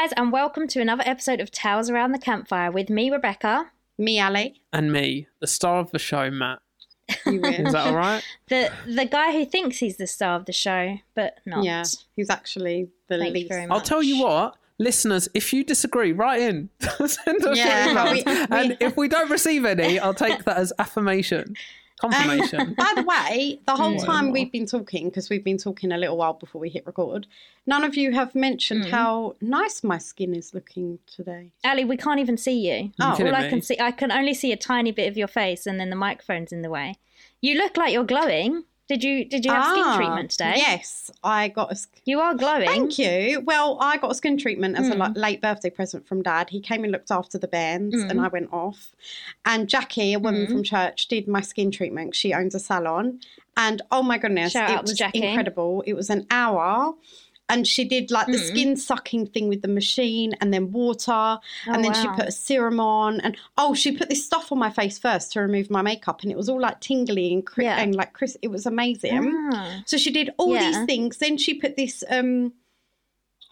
Hey guys, and welcome to another episode of Tales Around the Campfire with me, Rebecca. Me, Ali. and me, the star of the show, Matt. Is that all right? The the guy who thinks he's the star of the show, but not. yeah, he's actually the Thank you least. very I'll tell you what, listeners, if you disagree, write in. Send us Yeah, your emails. we- we- and if we don't receive any, I'll take that as affirmation, confirmation. Um, by the way, the whole Mm. time we've been talking, because we've been talking a little while before we hit record, none of you have mentioned Mm. how nice my skin is looking today. Ali, we can't even see you. Oh. All kidding I can see, I can only see a tiny bit of your face, and then the microphone's in the way. You look like you're glowing. Did you Did you have Ah, skin treatment today? Yes, I got a. sk- You are glowing. Thank you. Well, I got a skin treatment as a Mm. like, late birthday present from Dad. He came and looked after the bands, Mm. and I went off. And Jackie, a woman Mm. from church, did my skin treatment. She owns a salon, and oh my goodness, Shout it was Jackie. incredible. It was an hour. And she did like the Mm. skin sucking thing with the machine and then water. Oh, and then she put a serum on. And oh, she put this stuff on my face first to remove my makeup. And it was all like tingly and, Yeah. and like Chris It was amazing. Ah. So she did all Yeah. these things. Then she put this um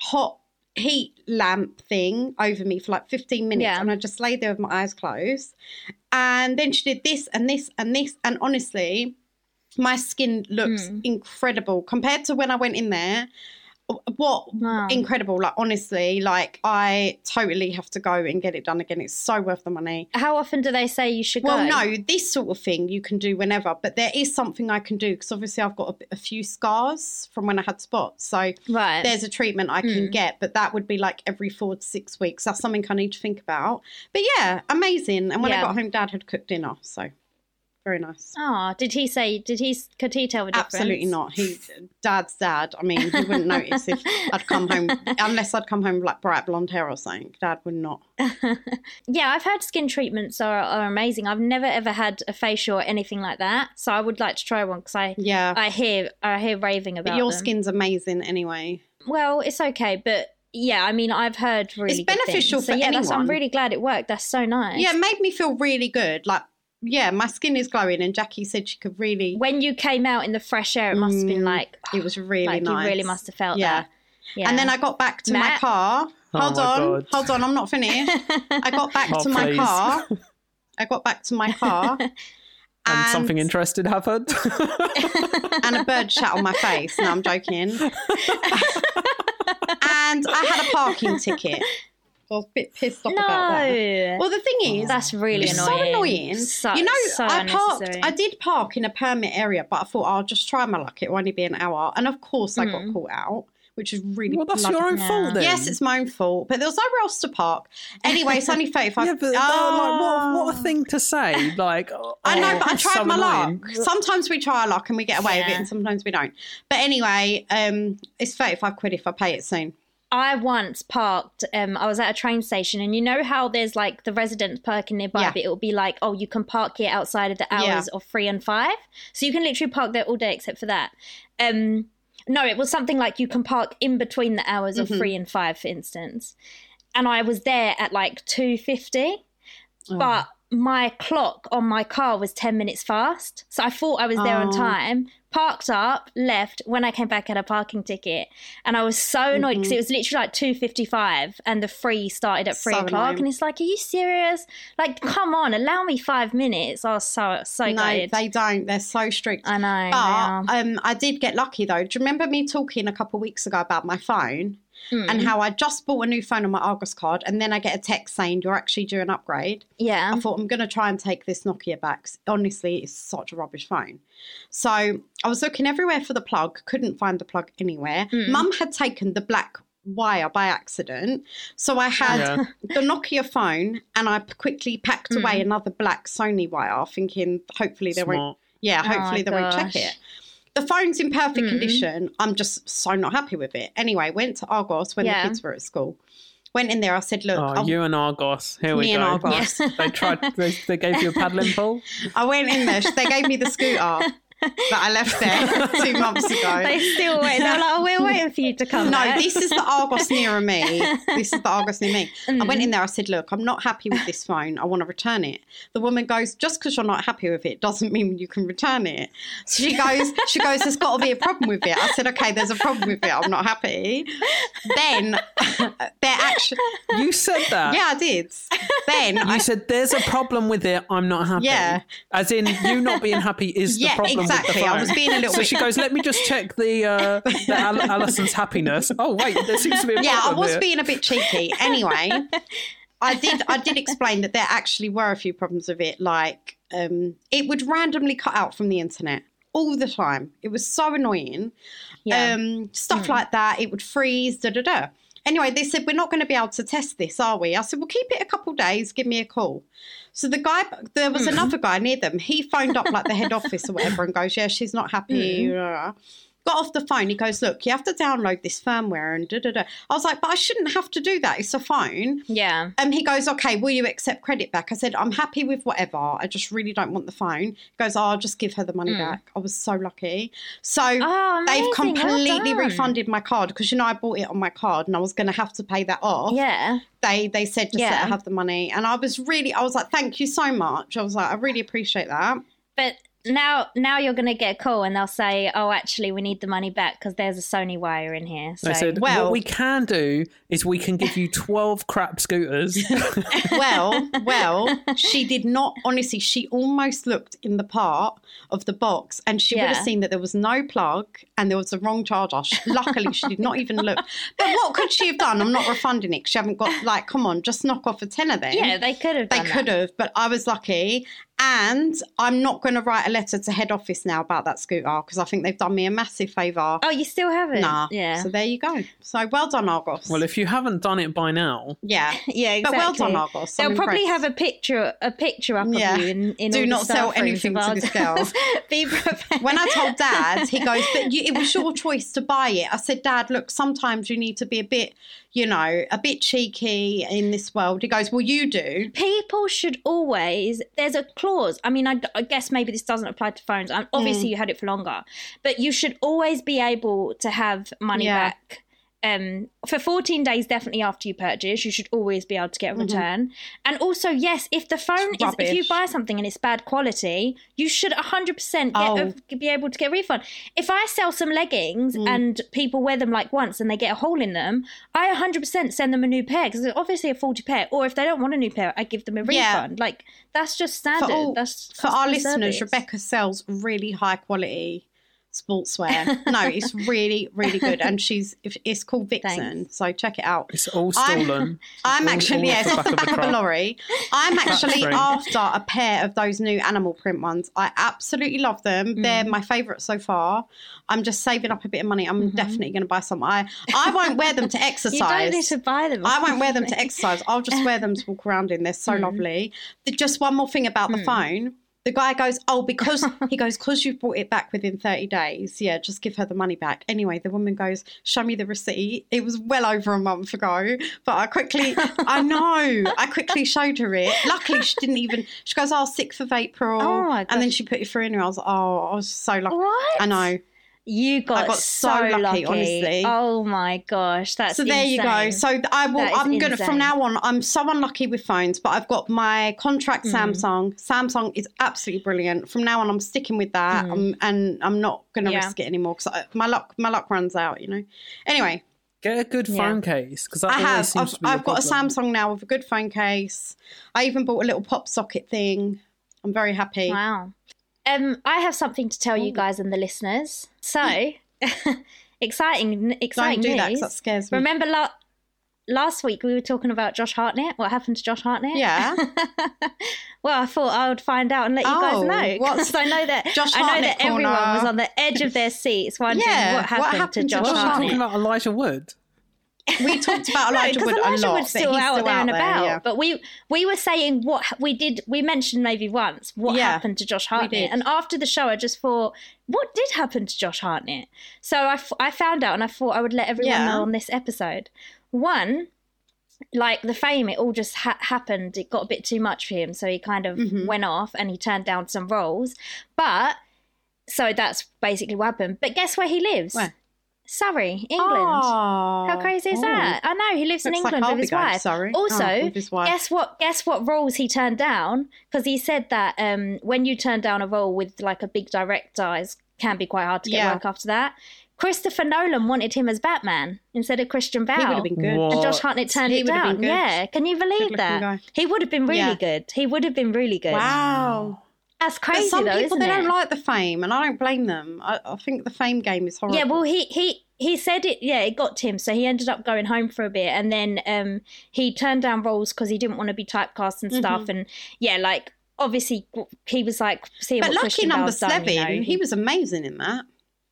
hot heat lamp thing over me for like 15 minutes Yeah. and I just lay there with my eyes closed. And then she did this and this and this and honestly my skin looks Mm. incredible compared to when I went in there. What Wow. incredible like honestly like I totally have to go and get it done again. It's so worth the money. How often do they say you should Well, go? no, this sort of thing you can do whenever, but there is something I can do because obviously I've got a, a few scars from when I had spots. So Right. there's a treatment I can Mm. get, but that would be like every four to six weeks. That's something I need to think about. But yeah, amazing. And when I got home, Dad had cooked dinner, so very nice. Oh, did he say? Did he? Could he tell the difference? Absolutely not. He, Dad's dad. I mean, he wouldn't notice if I'd come home unless I'd come home with like bright blonde hair or something. Dad would not. yeah, I've heard skin treatments are, are amazing. I've never ever had a facial or anything like that, so I would like to try one because I Yeah, I hear I hear raving about but your them. skin's amazing anyway. Well, it's okay, but yeah, I mean, I've heard really good beneficial things. So for yeah, that's, I'm really glad it worked. That's so nice. Yeah, it made me feel really good. Like, yeah, my skin is glowing, and Jackie said she could really. When you came out in the fresh air, it must have been Mm, like It was really like nice. you really must have felt Yeah. that. Yeah. And then I got back to my Matt? car. Oh Hold my on, God. hold on, I'm not finished. I got back Oh, to my please. car. I got back to my car, and, and something interesting happened. and a bird shat on my face. No, I'm joking. and I had a parking ticket. I was a bit pissed off no, about that. Well, the thing is, that's really it's annoying. so annoying. So- you know, so I parked. I did park in a permit area, but I thought I'll just try my luck. It will only be an hour, and of course, I got Mm. caught out, which is really well, that's bloody- your own Yeah. fault then. Yes, it's my own fault, but there was nowhere else to park. Anyway, it's only thirty-five. Yeah, but uh, like, what, what a thing to say. Like, I know, oh, but I tried so my annoying. luck. Sometimes we try our luck and we get away with it, and sometimes we don't. But anyway, um, it's thirty-five quid if I pay it soon. I once parked. Um, I was at a train station, and you know how there's like the residents parking nearby, Yeah. but it'll be like, oh, you can park here outside of the hours Yeah. of three and five, so you can literally park there all day except for that. Um, no, it was something like you can park in between the hours of Mhm. three and five, for instance. And I was there at like two fifty, Oh. but my clock on my car was 10 minutes fast. So I thought I was there on Oh. time, parked up, left. When I came back, I had a parking ticket. And I was so annoyed because Mhm. it was literally like 2.55 and the free started at 3 So o'clock. annoying. And it's like, are you serious? Like, come on, allow me five minutes. I was so, so no, gutted. they don't. They're so strict. I know. But um, I did get lucky though. Do you remember me talking a couple of weeks ago about my phone Mm. and how I just bought a new phone on my Argos card, and then I get a text saying you're actually due an upgrade? yeah. I thought I'm going to try and take this Nokia back. Honestly, it's such a rubbish phone. So I was looking everywhere for the plug, couldn't find the plug anywhere. Mm. Mum had taken the black wire by accident, so I had Yeah. the Nokia phone, and I quickly packed Mm. away another black Sony wire, thinking hopefully they won't. Smart. Yeah, Oh, hopefully they won't check it. The phone's in perfect Mm. condition. I'm just so not happy with it. Anyway, went to Argos when Yeah. the kids were at school. Went in there. I said, "Look, Oh, you and Argos. Here we Me and go. Argos. Yes. They tried. They, they gave you a paddling pool. I went in there. They gave me the scooter that I left there two months ago. They still wait. They're like, oh, we're waiting for you to come no, back. this is the Argos nearer me. This is the Argos near me. I Mm. went in there. I said, "Look, I'm not happy with this phone. I want to return it." The woman goes, "Just because you're not happy with it doesn't mean you can return it." So she goes, "She goes, there's got to be a problem with it." I said, "Okay, there's a problem with it. I'm not happy." Then they're actually. You said that. Yeah, I did. Then You I said there's a problem with it. I'm not happy. Yeah. As in, you not being happy is Yeah, the problem exactly. with the phone. I was being a little so bit- she goes, "Let me just check the uh, the Al- Alison's happiness." Oh wait, there seems to be a yeah, I was here. being a bit cheeky. Anyway, I did I did explain that there actually were a few problems with it. Like um, it would randomly cut out from the internet all the time. It was so annoying. Yeah. Um, stuff like that. It would freeze. Da da da. Anyway, they said we're not going to be able to test this, are we? I said, well, keep it a couple days. Give me a call. So the guy, there was hmm. another guy near them. He phoned up like the head office or whatever and goes, yeah, she's not happy. Hmm. blah. Got off the phone. He goes, look, you have to download this firmware and da da da. I was like, but I shouldn't have to do that. It's a phone. yeah. And he goes, okay, will you accept credit back? I said, I'm happy with whatever. I just really don't want the phone. He goes, oh, I'll just give her the money mm. back. I was so lucky. So Oh, they've amazing. Well completely refunded my card because, you know, I bought it on my card and I was going to have to pay that off. Yeah. They, they said, just let her have the money. And I was really, I was like, thank you so much. I was like, I really appreciate that. But now, now you're going to get a call and they'll say, "Oh, actually, we need the money back because there's a Sony wire in here." So They said, Well- "What we can do is we can give you twelve crap scooters." well, well, she did not. Honestly, she almost looked in the part of the box, and she would have seen that there was no plug and there was the wrong charger. She- Luckily, she did not even look. But what could she have done? I'm not refunding it. 'cause She haven't got like, come on, just knock off a tenner then. yeah, they could have. They done that. could have, but I was lucky. And I'm not going to write a letter to head office now about that scooter because I think they've done me a massive favour. Oh, you still haven't? nah. Yeah. So there you go. So well done, Argos. well, if you haven't done it by now, yeah. yeah, exactly. But well done, Argos. They'll I'm probably impressed. have a picture, a picture up Yeah. of you in, in Do all the not sell anything to ours. this girl. Be prepared. when I told Dad, he goes, "But you, it was your choice to buy it." I said, "Dad, look, sometimes you need to be a bit, you know, a bit cheeky in this world." He goes, "Well, you do." people should always there's a clause i mean I, I guess maybe this doesn't apply to phones obviously Mm. you had it for longer but you should always be able to have money Yeah. back um for 14 days definitely after you purchase you should always be able to get a return and also yes if the phone is if you Mm-hmm. buy something and it's bad quality you should 100% get Oh. a, be able to get a refund if i sell some leggings Mm. and people wear them like once and they get a hole in them i 100% send them a new pair because it's obviously a faulty pair or if they don't want a new pair i give them a Yeah. refund like that's just standard For, all, that's for our listeners, service. Rebecca sells really high quality sportswear. no, it's really, really good, and she's it's called Vixen, Thanks. so check it out. it's all I'm- stolen. I'm all- actually all yes, off off the the back of back the of a lorry. I'm actually after a pair of those new animal print ones. I absolutely love them. They're Mm. my favourite so far. I'm just saving up a bit of money. I'm Mm-hmm. definitely going to buy some. I I won't wear them to exercise. you don't need to buy them I won't wear them to exercise. I'll just wear them to walk around in. They're so Hmm. lovely. Just one more thing about the phone. The guy goes, Oh, because he goes, because you brought it back within 30 days. Yeah, just give her the money back. Anyway, the woman goes, Show me the receipt. It was well over a month ago. But I quickly, I know, I quickly showed her it. Luckily, she didn't even, she goes, Oh, 6th of April. Oh, and then she put it through and I was like, Oh, I was so lucky. what I know. You got, got so, so lucky, lucky, honestly. oh my gosh that's so there you go. So I will. I'm gonna insane. from now on. I'm so unlucky with phones, but I've got my contract Mm. Samsung. Samsung is absolutely brilliant. From now on, I'm sticking with that, um, and I'm not gonna Mm. Yeah. risk it anymore because my luck my luck runs out. You know. Anyway, Get a good Yeah. phone case because I have. seems I've, to be I've got a. Samsung now with a good phone case. I even bought a little pop socket thing. I'm very happy. Wow. Um, I have something to tell you guys and the listeners. So, exciting, Don't exciting do that that scares me. Remember la- last week we were talking about Josh Hartnett? What happened to Josh Hartnett? Yeah. well, I thought I would find out and let you guys Oh, know what's because I know that Josh I know Hartnett that everyone corner? was on the edge of their seats wondering Yeah, what what happened, happened to to Josh Josh Josh Hartnett. talking about Elijah Wood. We talked about Elijah because Wood Elijah a lot, Wood's still out still there out and there. about. Yeah. But we we were saying what we did. We mentioned maybe once what Yeah, happened to Josh Hartnett, and after the show, I just thought, what did happen to Josh Hartnett? So I, f- I found out, and I thought I would let everyone Yeah. know on this episode. One, like the fame, it all just ha- happened. It got a bit too much for him, so he kind of Mhm. went off and he turned down some roles. But so that's basically what happened. But guess where he lives? Where? Surrey, England. Oh, How crazy is oh. that? I know he lives in Looks like England I'll with his wife. Also, Oh, with his wife. guess what? Guess what roles he turned down? Because he said that um, when you turn down a role with like a big director, it can be quite hard to get Yeah. work after that. Christopher Nolan wanted him as Batman instead of Christian Bale. He would have been good. Whoa. and Josh Hartnett turned He it down. been good. Yeah, can you believe Good-looking that? guy. He would have been really Yeah. good. He would have been really good. Wow. That's But crazy some though, people they it? don't like the fame, and I don't blame them. I, I think the fame game is horrible. Yeah, well, he he he said it. Yeah, it got to him, so he ended up going home for a bit, and then um he turned down roles because he didn't want to be typecast and stuff. Mm-hmm. And yeah, like obviously he was like seeing but lucky Christian number Bale's done, you seven, know, he was amazing in that.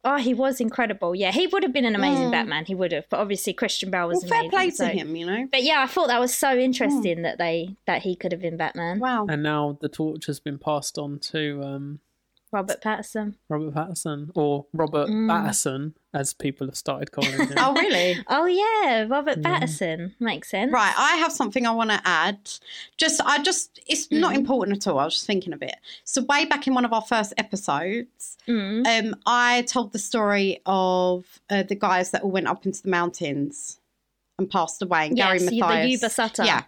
Oh, he was incredible. Yeah, he would have been an amazing Mm. Batman. He would have, but obviously Christian Bale was Well, fair amazing. play to him, you know. But yeah, I thought that was so interesting that they that he could have been Batman. Wow. And now the torch has been passed on to um, Robert Pattinson. Robert Patterson, or Robert Mm. Patterson, as people have started calling him. Oh, really? Oh yeah, Robert Patterson makes sense. Right, I have something I want to add. Just, I just, it's not Mm. important at all. I was just thinking a bit. So, way back in one of our first episodes, Mm. um, I told the story of uh, the guys that all went up into the mountains and passed away. And Gary Yes, the Mathias. Yuba Sutter. Yeah.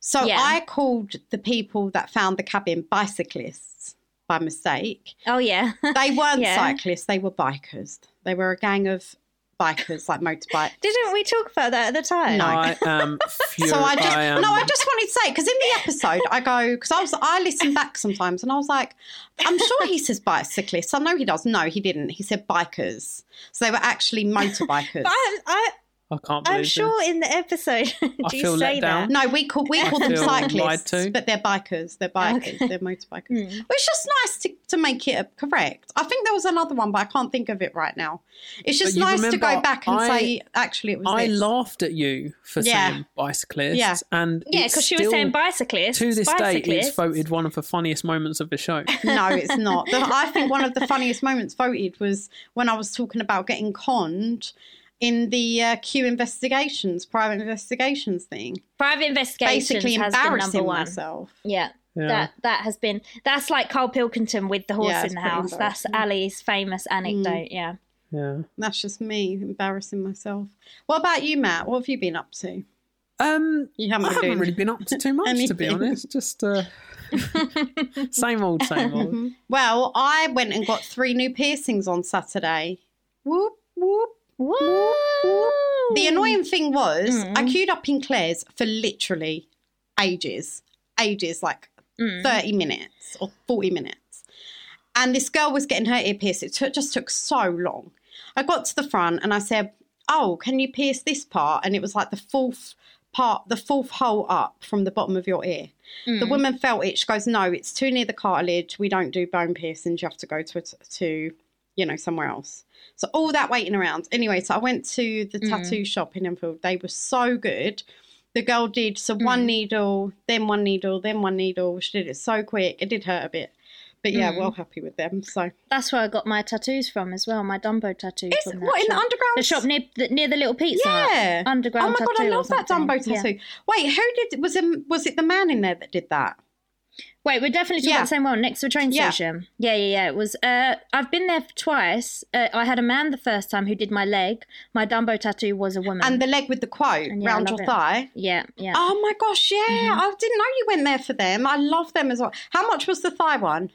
So Yeah. I called the people that found the cabin bicyclists by mistake. Oh yeah. They weren't Yeah. cyclists; they were bikers. They were a gang of bikers, like motorbike. Didn't we talk about that at the time? No. I am furious. So I just am, no, I just wanted to say because in the episode I go because I was I listen back sometimes and I was like, I'm sure he says bicyclists. I know he does. No, he didn't. He said bikers. So they were actually motorbikers. But I'm, I, I can't believe I'm sure this. in the episode, do I you feel say let that? no, we call we call them cyclists, to. but they're bikers. They're bikers. Okay. They're motorbikers. Mm. Well, it's just nice to, to make it correct. I think there was another one, but I can't think of it right now. It's just But you nice to go back and I- say, actually, it was I this. laughed at you for Yeah. saying bicyclists, Yeah. and Yeah, because she was saying bicyclists. To this day, it's voted one of the funniest moments of the show. No, it's not. The, I think one of the funniest moments voted was when I was talking about getting conned in the uh, Q investigations, private investigations thing. Private investigations Basically has been number embarrassing one. myself. Yeah. Yeah. That that has been that's like Carl Pilkington with the horse Yeah, in the house. That's. Mm. Ali's famous anecdote. Yeah. yeah. That's just me embarrassing myself. What about you, Matt? What have you been up to? Um, You haven't I been haven't really been up to too much, to be honest. Just uh, same old, same old. Well, I went and got three new piercings on Saturday. Whoop, whoop. Whoa. The annoying thing was, Mm. I queued up in Claire's for literally ages, ages, like Mm. 30 minutes or 40 minutes. And this girl was getting her ear pierced. It took, just took so long. I got to the front and I said, Oh, can you pierce this part? And it was like the fourth part, the fourth hole up from the bottom of your ear. The Mm. woman felt it. She goes, No, it's too near the cartilage. We don't do bone piercings. You have to go to, a to you know, somewhere else. So all that waiting around. Anyway, so I went to the Mm. tattoo shop in Enfield. They were so good. The girl did so one Mm. needle, then one needle, then one needle. She did it so quick. It did hurt a bit. But yeah, Mm. well happy with them. So That's where I got my tattoos from as well. My Dumbo tattoo. is from that what in the underground? The shop near the, near the little pizza. Hut. Yeah. Underground. Oh my god, I love that. Dumbo Yeah. tattoo. Wait, who did was it was it the man in there that did that? Wait, we're definitely talking Yeah. about the same one next to a train Yeah. station. Yeah, yeah, yeah. It was. Uh, I've been there twice. Uh, I had a man the first time who did my leg. My Dumbo tattoo was a woman. And the leg with the quote And yeah, round your it. thigh. yeah, yeah. Oh my gosh, yeah. Mm-hmm. I didn't know you went there for them. I love them as well. How much was the thigh one?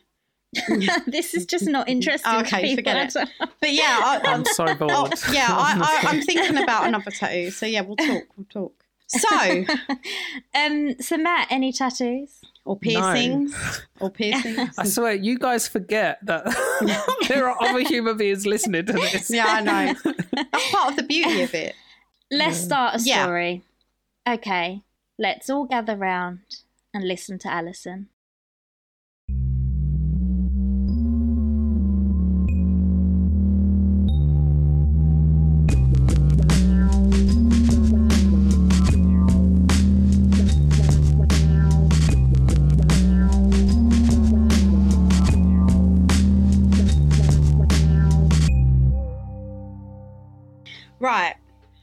this is just not interesting. to Okay, people. forget it. But yeah, I, I, I'm so bored. oh, yeah, I, I, I'm thinking about another tattoo. So yeah, we'll talk. We'll talk. So, Um. So Matt, any tattoos? Or piercings, or piercings. I swear, you guys forget that there are other human beings listening to this. Yeah, I know. That's part of the beauty of it. Let's start a Yeah. story. Okay. Let's all gather round and listen to Alison.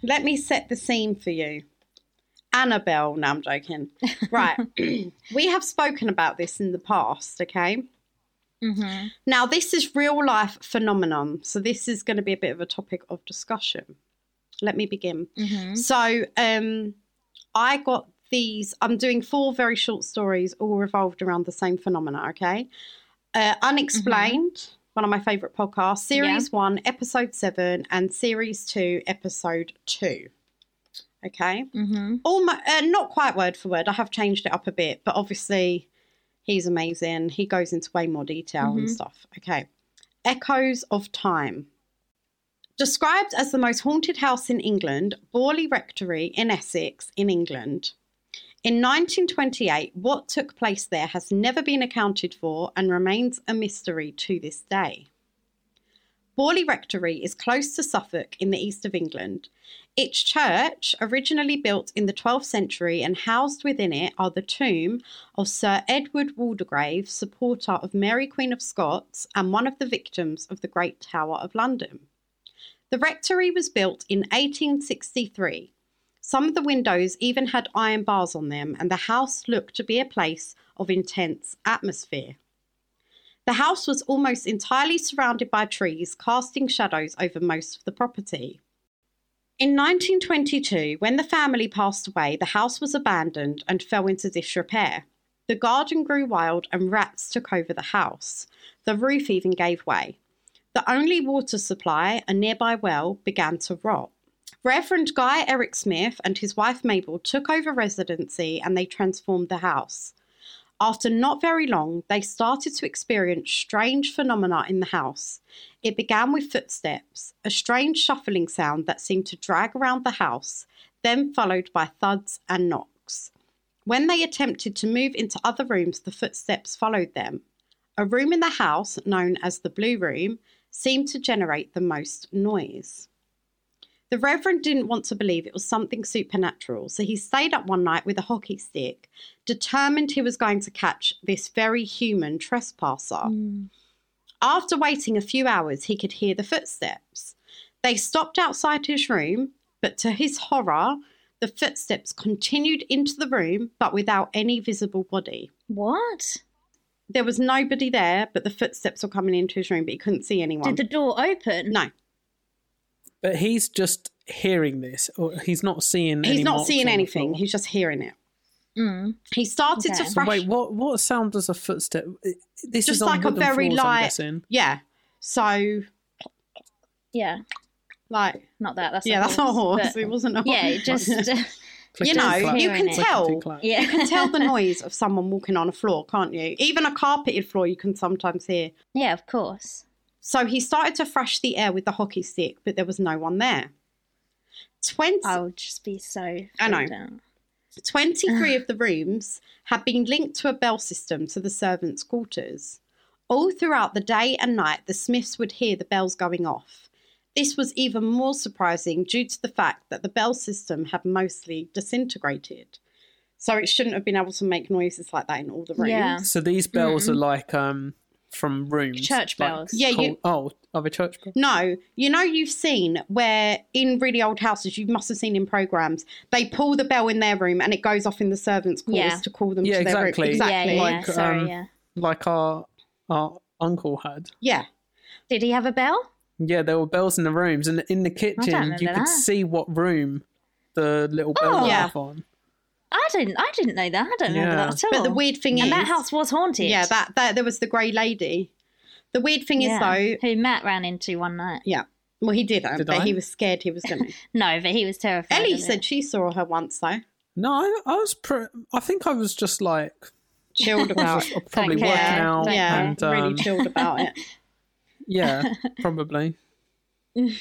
Let me set the scene for you. Annabelle. No, I'm joking. Right. we have spoken about this in the past, okay? Mm-hmm. Now, this is real life phenomenon. So, this is going to be a bit of a topic of discussion. Let me begin. Mm-hmm. So, um, I got these. I'm doing four very short stories, all revolved around the same phenomena. Okay, uh, unexplained, one of my favourite podcasts, Series 1, Episode 7, and Series 2, Episode 2. Okay. Mm-hmm. Almost, uh, not quite word for word. I have changed it up a bit, but obviously he's amazing. He goes into way more detail and Mhm. stuff. Okay. Echoes of Time. Described as the most haunted house in England, Borley Rectory in Essex, in England. In 1928, what took place there has never been accounted for and remains a mystery to this day. Borley Rectory is close to Suffolk in the east of England. Its church, originally built in the 12th century and housed within it, are the tomb of Sir Edward Waldegrave, supporter of Mary Queen of Scots and one of the victims of the Great Tower of London. The rectory was built in 1863. Some of the windows even had iron bars on them, and the house looked to be a place of intense atmosphere. The house was almost entirely surrounded by trees, casting shadows over most of the property. In 1922, when the family passed away, the house was abandoned and fell into disrepair. The garden grew wild and rats took over the house. The roof even gave way. The only water supply, a nearby well, began to rot. Reverend Guy Eric Smith and his wife Mabel took over residency and they transformed the house. After not very long, they started to experience strange phenomena in the house. It began with footsteps, a strange shuffling sound that seemed to drag around the house, then followed by thuds and knocks. When they attempted to move into other rooms, the footsteps followed them. A room in the house, known as the Blue Room, seemed to generate the most noise. The Reverend didn't want to believe it was something supernatural, so he stayed up one night with a hockey stick, determined he was going to catch this very human trespasser. Hmm. After waiting a few hours, he could hear the footsteps. They stopped outside his room, but to his horror, the footsteps continued into the room, but without any visible body. What? There was nobody there, but the footsteps were coming into his room, but he couldn't see anyone. Did the door open? no, But he's just hearing this, or he's not seeing. he's any not seeing anything. He's just hearing it. Mm. He started Okay. to So So wait, what? What sound does a footstep? This Just is on like a very floors, I'm light- guessing. Yeah. So, Yeah, like, not that. That's yeah, a that's a horse. It wasn't a horse. yeah, it just you know, you can it. tell. Yeah. You can tell the noise of someone walking on a floor, can't you? Even a carpeted floor, you can sometimes hear. yeah, of course. So he started to thrash the air with the hockey stick, but there was no one there. 20, I would just be so. I know. freaked out. 23 of the rooms had been linked to a bell system to the servants' quarters. All throughout the day and night, the Smiths would hear the bells going off. This was even more surprising due to the fact that the bell system had mostly disintegrated. So it shouldn't have been able to make noises like that in all the rooms. Yeah. So these bells are like um from rooms, Church like bells. Yeah, you- cold- oh, are they church bells? No, you know you've seen where in really old houses you must have seen in programs they pull the bell in their room and it goes off in the servants' quarters Yeah. to call them Yeah, to their exactly. room. Exactly. yeah, Like, yeah. Sorry, um, yeah. Like our our uncle had. Yeah. Did he have a bell? Yeah, there were bells in the rooms, and in the kitchen you could that. see what room the little bell Oh. went Yeah. on. I didn't. I didn't know that. I don't remember Yeah. that at all. But the weird thing is that house was haunted. Yeah, that, that there was the grey lady. The weird thing Yeah. is though, who Matt ran into one night. yeah. Well, he didn't, Did but I? he was scared he was going to. No, but he was terrified. Ellie said it. she saw her once though. No, I, I was. Pre- I think I was just like Chilled about. just probably care. working out. Don't yeah, and, really um, chilled about it. Yeah, probably.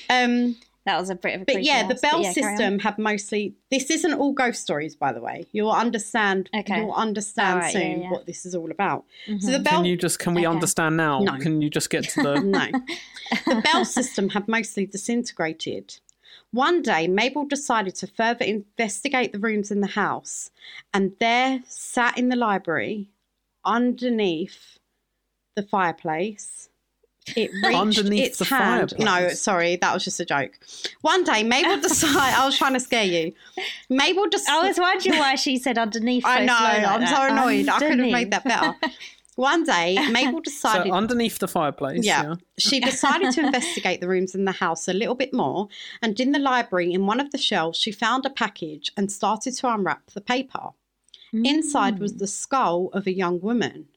Um, that was a bit of a. but creepy yeah, the house, bell yeah, system had mostly. This isn't all ghost stories, by the way. You'll understand. Okay. You'll understand Alright, yeah, soon yeah. what this is all about. So Mhm. the bell. Can you just? Can we Okay. understand now? No. Can you just get to the? No. the bell system had mostly disintegrated. One day, Mabel decided to further investigate the rooms in the house, and there, sat in the library, underneath the fireplace, it reached Underneath its the hand. No, sorry, that was just a joke. One day, Mabel decided. I was trying to scare you. Mabel I decided. was wondering why she said underneath. I know. like I'm that. so uh, annoyed. I could have made that Underneath. better. One day, Mabel So decided. underneath the fireplace. Yeah. Yeah. She decided to investigate the rooms in the house a little bit more, and in the library, in one of the shelves, she found a package and started to unwrap the paper. Inside was mm. the skull of a young woman.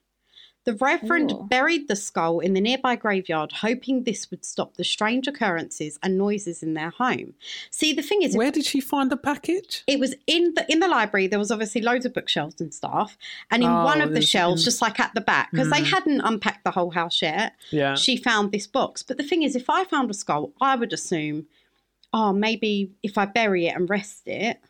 The Reverend Ooh. buried the skull in the nearby graveyard, hoping this would stop the strange occurrences and noises in their home. See, the thing is, Where did she find the package? it was in the in the library. There was obviously loads of bookshelves and stuff, and in Oh, one of the shelves, mm. just like at the back, because they Mm. hadn't unpacked the whole house yet, Yeah. she found this box. But the thing is, if I found a skull, I would assume, oh, maybe if I bury it and rest it,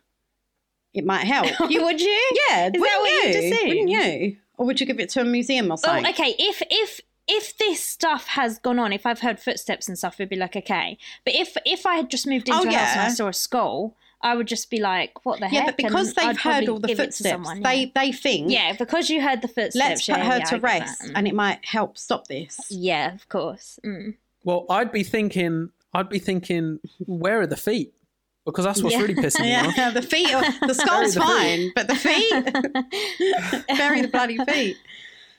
it might help. You would you? Yeah, Is wouldn't what you'd you? assume? Wouldn't you? Or would you give it to a museum or something? Oh, something? okay. If if if this stuff has gone on, if I've heard footsteps and stuff, it'd be like okay. But if if I had just moved into Oh, a house and I saw a skull, I would just be like, what the Yeah, heck? but because And they've I'd heard probably all the give it to footsteps, someone, they yeah. they think, yeah, because you heard the footsteps. let's put yeah, her yeah, to I that. rest, Mm. and it might help stop this. yeah, of course. Mm. Well, I'd be thinking, I'd be thinking, where are the feet? Because that's what's Yeah. really pissing me off. Yeah, the feet, are, the skull's the feet. fine, but the feet, bury the bloody feet.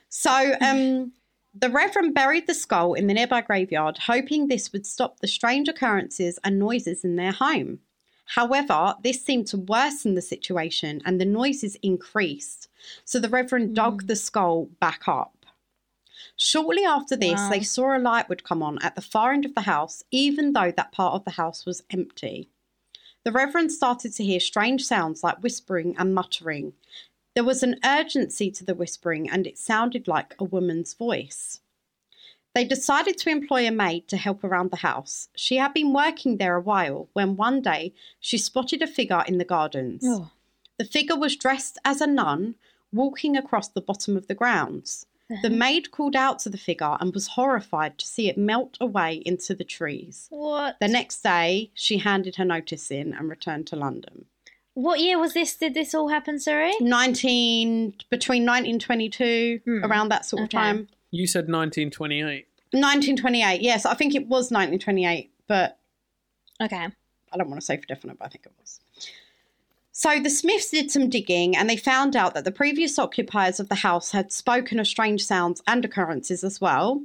So, um, the Reverend buried the skull in the nearby graveyard, hoping this would stop the strange occurrences and noises in their home. However, this seemed to worsen the situation and the noises increased. So the Reverend dug the skull back up. Shortly after this, Wow. they saw a light would come on at the far end of the house, even though that part of the house was empty. The Reverend started to hear strange sounds like whispering and muttering. There was an urgency to the whispering, and it sounded like a woman's voice. They decided to employ a maid to help around the house. She had been working there a while when one day she spotted a figure in the gardens. Oh, The figure was dressed as a nun walking across the bottom of the grounds. The maid called out to the figure and was horrified to see it melt away into the trees. what? The next day, she handed her notice in and returned to London. What year was this? Did this all happen? Sorry. 19 between 1922 Hmm. around that sort of Okay. time. You said 1928. 1928. Yes, I think it was 1928, but Okay. I don't want to say for definite, but I think it was. So the Smiths did some digging and they found out that the previous occupiers of the house had spoken of strange sounds and occurrences as well.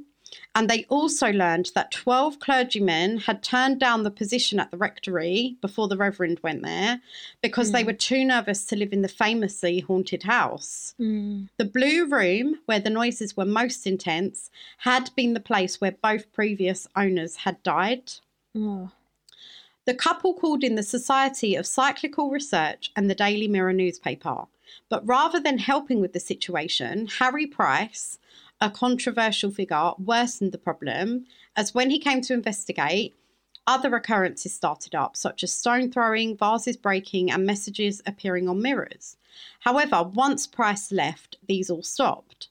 And they also learned that 12 clergymen had turned down the position at the rectory before the Reverend went there because they were too nervous to live in the famously haunted house. Mm. The Blue Room, where the noises were most intense, had been the place where both previous owners had died. Oh. The couple called in the Society of Psychical Research and the Daily Mirror newspaper. But rather than helping with the situation, Harry Price, a controversial figure, worsened the problem as when he came to investigate, other occurrences started up, such as stone throwing, vases breaking, and messages appearing on mirrors. However, once Price left, these all stopped.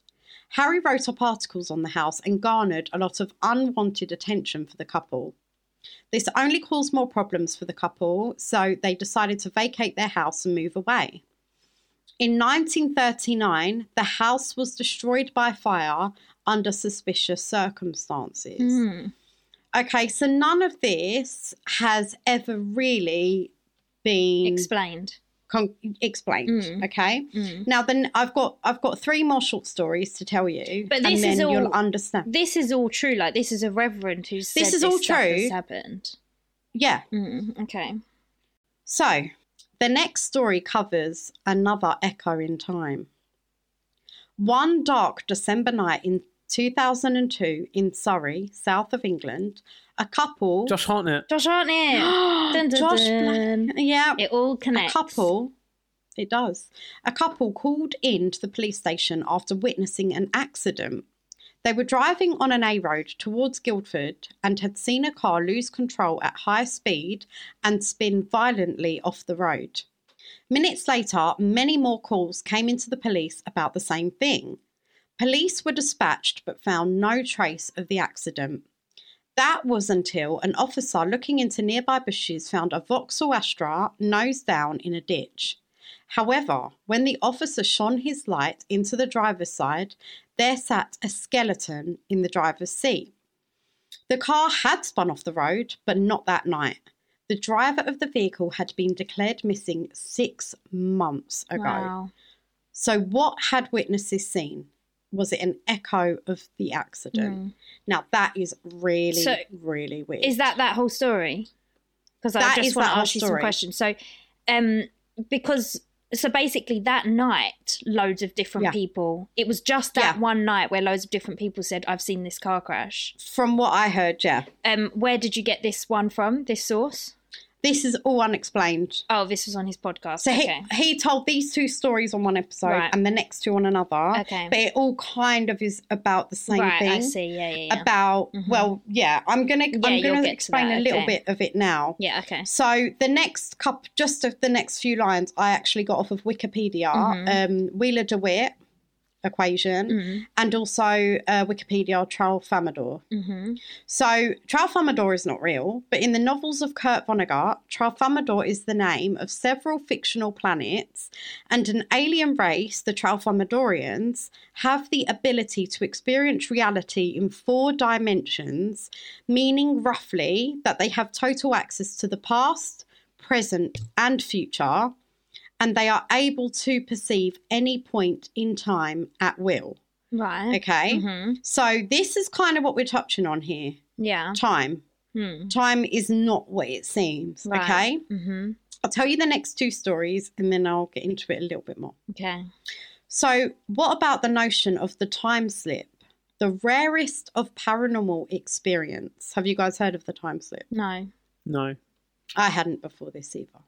Harry wrote up articles on the house and garnered a lot of unwanted attention for the couple. This only caused more problems for the couple, so they decided to vacate their house and move away. In 1939, the house was destroyed by fire under suspicious circumstances. Mm. Okay, so none of this has ever really been Explained. Con- explained. Mm. Okay. Mm. Now then, I've got I've got three more short stories to tell you, But and this then is all- you'll understand. This is all true. Like this is a reverend who said is all stuff true. Has happened. Yeah. Mm. Okay. So, the next story covers another echo in time. One dark December night in 2002 in Surrey, south of England, a couple. Josh Hartnett. Josh Hartnett. dun, dun, Josh dun. Black- Yeah, It all connects. a couple. It does. A couple called in to the police station after witnessing an accident. They were driving on an A road towards Guildford and had seen a car lose control at high speed and spin violently off the road. Minutes later, many more calls came into the police about the same thing. Police were dispatched but found no trace of the accident. That was until an officer looking into nearby bushes found a Vauxhall Astra nose down in a ditch. However, when the officer shone his light into the driver's side, there sat a skeleton in the driver's seat. The car had spun off the road, but not that night. The driver of the vehicle had been declared missing six months ago. Wow. So, what had witnesses seen? Was it an echo of the accident? Mm. Now, that is really, So, really weird. Is that that whole story? Because I just want to ask you some questions. So, um, because so basically that night loads of different Yeah. people it was just that Yeah. one night where loads of different people said i've seen this car crash From what I heard, yeah. um where did you get this one from this source This is all unexplained. oh this was on his podcast So okay he, he told these two stories on one episode Right. and the next two on another. Okay. But it all kind of is about the same right thing. i see yeah yeah yeah About Mhm. well, yeah, I'm gonna Yeah, I'm gonna to explain that, a little okay. bit of it now. yeah okay So the next cup, just of the next few lines, I actually got off of Wikipedia, Mhm. um, Wheeler DeWitt equation, mm-hmm. and also uh, Wikipedia Tralfamadore. Mm-hmm. So Tralfamadore is not real, but in the novels of Kurt Vonnegut, Tralfamadore is the name of several fictional planets, and an alien race, the Tralfamadorians, have the ability to experience reality in four dimensions, meaning roughly that they have total access to the past, present, and future, and they are able to perceive any point in time at will. right Okay. mm-hmm. So this is kind of what we're touching on here. yeah Time. hmm. Time is not what it seems. Right. Okay. mm-hmm. I'll tell you the next two stories and then I'll get into it a little bit more. okay So, what about the notion of the time slip? The rarest of paranormal experience. Have you guys heard of the time slip? no No. I hadn't before this either.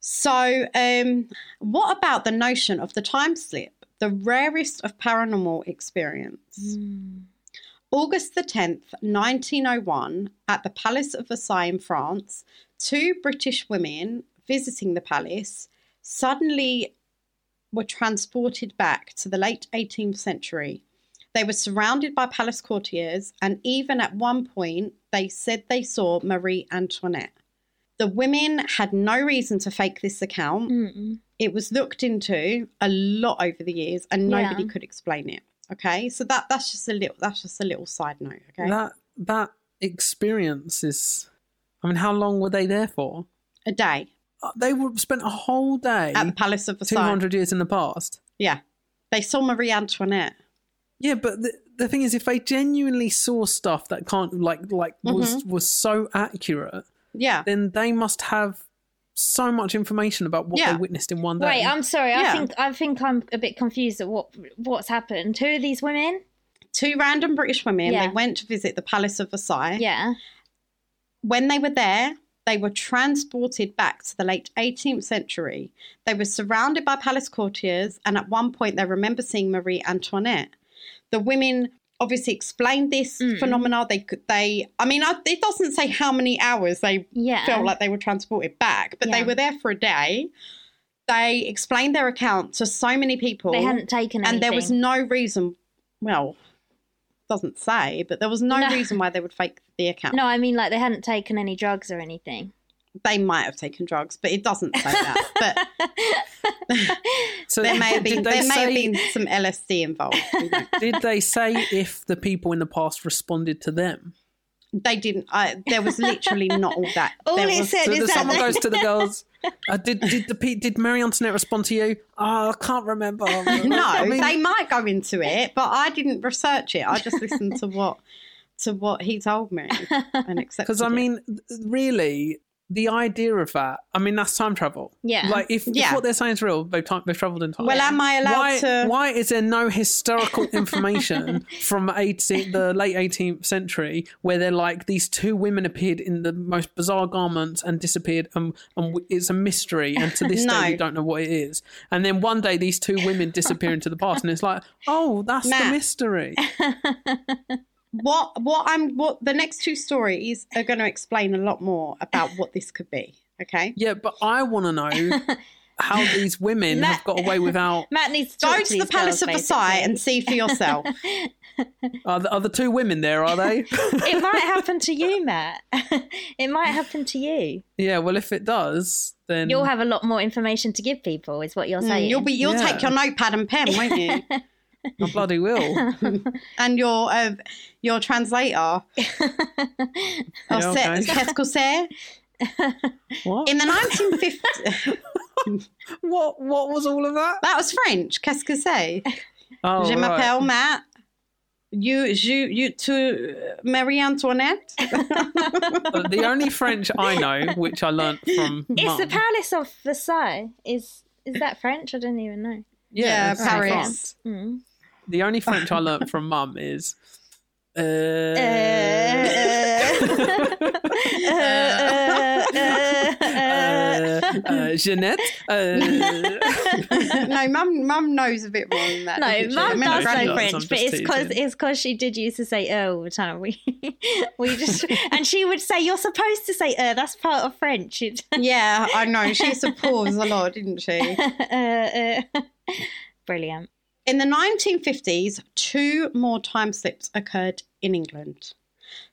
So, um, what about the notion of the time slip? The rarest of paranormal experience. Mm. August the 10th, 1901, at the Palace of Versailles in France, two British women visiting the palace suddenly were transported back to the late 18th century. They were surrounded by palace courtiers, and even at one point, they said they saw Marie Antoinette. The women had no reason to fake this account. Mm-mm. It was looked into a lot over the years, and Yeah. nobody could explain it. Okay, so that that's just a little that's just a little side note. Okay, That that experience is. I mean, how long were they there for? a day Uh, They were spent a whole day, at the Palace of two Versailles. hundred years in the past. Yeah, they saw Marie Antoinette. Yeah, but the, the thing is, if they genuinely saw stuff that can't like like was Mm-hmm. was so accurate, Yeah, then they must have so much information about what Yeah. they witnessed in one day. Wait, I'm sorry. I think I think I'm a bit confused at what what's happened. Who are these women? two random British women. Yeah. They went to visit the Palace of Versailles. Yeah. When they were there, they were transported back to the late 18th century. They were surrounded by palace courtiers, and at one point, they remember seeing Marie Antoinette. The women obviously explained this Mm. phenomena. They could, they, I mean, I, it doesn't say how many hours they Yeah. felt like they were transported back, but they were there for a day. They explained their account to so many people, they hadn't taken anything. and there was no reason. Well, doesn't say, but there was no, No. reason why they would fake the account. No, I mean like they hadn't taken any drugs or anything. They might have taken drugs, but it doesn't say that. But so there may have been there may have been some LSD involved. Did they say if the people in the past responded to them? They didn't. I, there was literally not all that. All there it was, said So is that someone goes to the girls. Uh, did did the did Mary Antoinette respond to you? Oh, I can't remember. No, I mean, they might go into it, but I didn't research it. I just listened to what to what he told me and accepted. because I mean, th- really, the idea of that. I mean, that's time travel. Yeah. Like if, if what they're saying is real, they've time, they've traveled in time. well, am I allowed why, to? why is there no historical information from 18, the late 18th century where they're like these two women appeared in the most bizarre garments and disappeared and, and it's a mystery and to this No. day we don't know what it is and then one day these two women disappear into the past and it's like oh that's the mystery What what I'm what the next two stories are going to explain a lot more about what this could be. Okay, yeah but I want to know how these women Matt- have got away without Matt needs to go talk to the Palace of Versailles basically. and see for yourself. are the, are the two women there are they it might happen to you, Matt. it might happen to you. yeah well if it does then You'll have a lot more information to give people, is what you're saying. Mm, you'll be you'll Yeah. take your notepad and pen, won't you? I bloody will and your uh, your translator. Or Yeah, se- okay. qu'est-ce que c'est? what In the 1950s, what what was all of that that was French. Qu'est-ce que c'est? oh, Je right. m'appelle Matt. You, you, you to Marie Antoinette. the only French I know, which I learnt from It's the Palace of Versailles. Is Is that French? I don't even know. Yeah, it's Paris. France. Mm. The only French I learnt from mum is. Uh, uh, uh, Jeanette. No, mum, mum knows a bit more than that. No, mum does granny know does, does. French, but it's because it's because she did used to say "er" all the time. We we just and she would say, "You're supposed to say "er." That's part of French. Yeah, I know. She used to pause a lot, didn't she? uh, uh. Brilliant. In the 1950s, two more time slips occurred in England.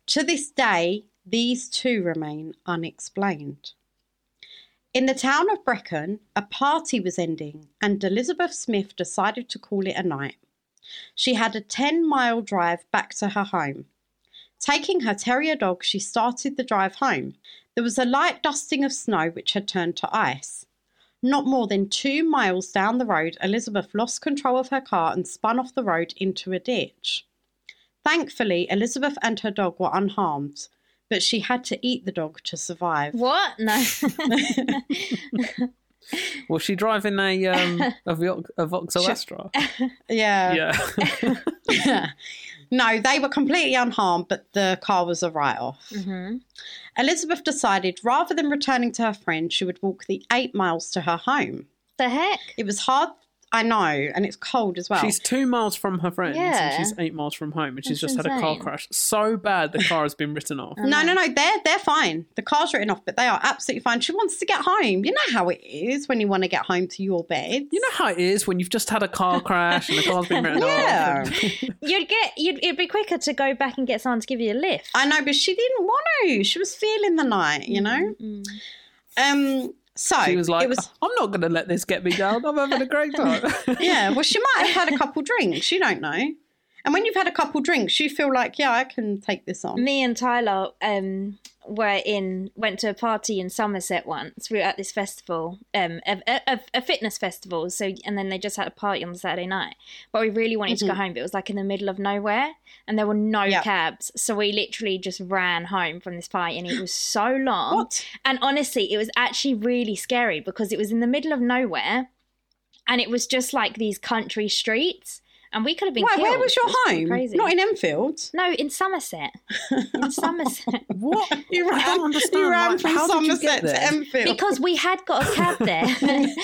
To this day, these two remain unexplained. In the town of Brechin, a party was ending, and Elizabeth Smith decided to call it a night. She had a 10 mile drive back to her home. Taking her terrier dog, she started the drive home. There was a light dusting of snow which had turned to ice. Not more than two miles down the road, Elizabeth lost control of her car and spun off the road into a ditch. Thankfully, Elizabeth and her dog were unharmed, but she had to eat the dog to survive. What? No. was she driving a um, a, Vo- a Vauxhall She- Astra? Yeah. Yeah. No, they were completely unharmed, but the car was a write off. hmm Elizabeth decided rather than returning to her friend, she would walk the eight miles to her home. The heck? It was hard, I know, and it's cold as well. She's two miles from her friends Yeah. and she's eight miles from home and she's That's just had a car crash. So bad the car has been written off. No, no, no. They're they're fine. The car's written off, but they are absolutely fine. She wants to get home. You know how it is when you want to get home to your bed. You know how it is when you've just had a car crash and the car's been written Yeah. off. Yeah, you'd get. You'd. It'd be quicker to go back and get someone to give you a lift. I know, but she didn't want to. She was feeling the night, you know. Mm. Um. So She was like, it was. I'm not going to let this get me down. I'm having a great time. Yeah. Well, she might have had a couple drinks. You don't know. And when you've had a couple drinks, you feel like, yeah, I can take this on. Me and Tyler um, were in went to a party in Somerset once. We were at this festival, um, a, a, a fitness festival. So and then they just had a party on Saturday night. But we really wanted to go home. But it was like in the middle of nowhere, and there were no Yeah. cabs. So we literally just ran home from this party, and it was so long. What? And honestly, it was actually really scary because it was in the middle of nowhere, and it was just like these country streets, and we could have been. Wait, where killed. was your home? Crazy. Not in Enfield. No, in Somerset. In Somerset. what? You I don't understand. You ran Like, from how did you Somerset get to? Enfield. because we had got a cab there.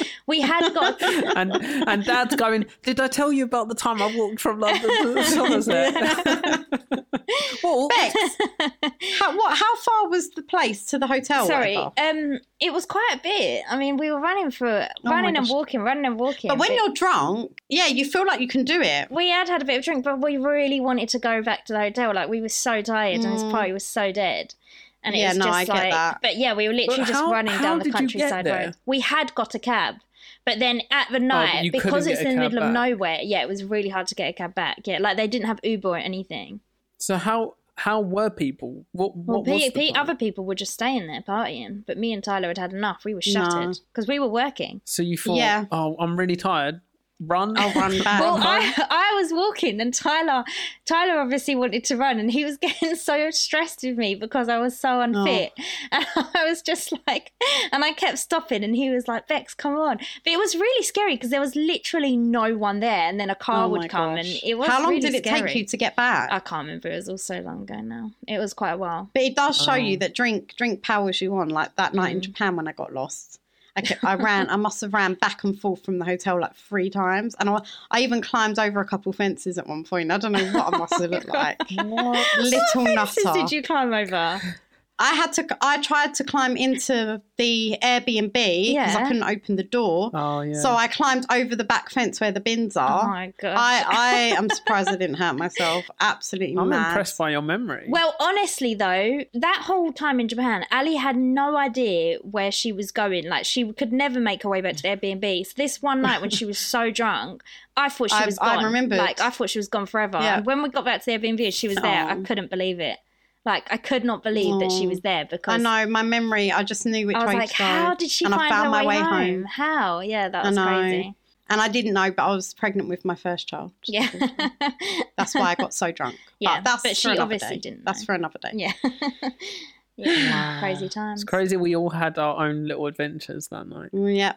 we had got. and and dad's going, Did I tell you about the time I walked from London to Somerset? well, Bex, how, what, how far was the place to the hotel? Sorry, um, it was quite a bit. I mean, we were running for Oh running and walking, running and walking. But when you're drunk, yeah, you feel like you can do it. We had had a bit of drink, but we really wanted to go back to the hotel. Like we were so tired, and this party was so dead. And it Mm. Yeah, was no, just I get that. but yeah, we were literally But just how- running how down the did you get countryside road. We had got a cab, but then at the night, you because it's in the middle of nowhere, yeah, it was really hard to get a cab back. Yeah, like they didn't have Uber or anything. so how how were people? What Well, what was pe- the pe- other people were just staying there partying, but me and Tyler had had enough. We were No. shattered because we were working. So you thought, Yeah. oh, I'm really tired. Run. I'll run back. Well, I, I was walking, and Tyler, Tyler obviously wanted to run, and he was getting so stressed with me because I was so unfit, and I was just like, and I kept stopping, and he was like, "Bex, come on!" But it was really scary because there was literally no one there, and then a car Oh would come, and it was How long really did it scary. take you to get back? I can't remember. It was all so long ago now. It was quite a while. but it does show Oh. you that drink drink powers you on. Like that night in Mm. Japan when I got lost. I, kept, I ran. I must have ran back and forth from the hotel like three times, and I, I even climbed over a couple fences at one point. I don't know what I must have looked like. what Little Fences nutter. did you climb over? I had to. I tried to climb into the Airbnb because I couldn't open the door. oh yeah. So I climbed over the back fence where the bins oh are. Oh my god! I, I am surprised I didn't hurt myself. Absolutely I'm mad. impressed by your memory. Well, honestly, though, that whole time in Japan, Ali had no idea where she was going. Like, she could never make her way back to the Airbnb. So, this one night when she was so drunk, I thought she I- was I gone. remembered. Like, I thought she was gone forever. Yeah. And when we got back to the Airbnb and she was there, I Oh. couldn't believe it. Like, I could not believe that she Oh. was there because I know my memory. I just knew which I was way like, to go. how did she and find I found her my way, way home? home. How? Yeah, that I was know. crazy. And I didn't know, but I was pregnant with my first child. Yeah. That's why I got so drunk. Yeah, but that's but for she another obviously day. didn't That's know. for another day. yeah. yeah. Wow. Crazy times. it's crazy we all had our own little adventures that night. Mm, Yeah.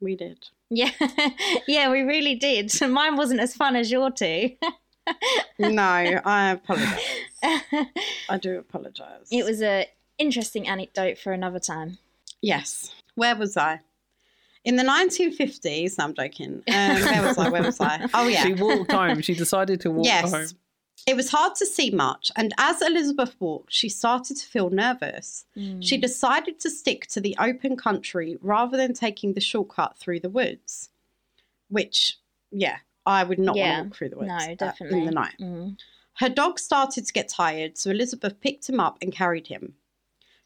We did. Yeah, yeah, we really did. Mine wasn't as fun as your two. No, I apologize. I do apologize. it was a interesting anecdote for another time. Yes. Where was I? In the 1950s. No, I'm joking. Um, where was I? Where was I? Oh, yeah. She walked home. She decided to walk yes. home. It was hard to see much, and as Elizabeth walked, she started to feel nervous. Mm. She decided to stick to the open country rather than taking the shortcut through the woods, which, yeah, I would not Yeah. want to walk through the woods No, at- definitely. in the night. Mm. Her dog started to get tired, so Elizabeth picked him up and carried him.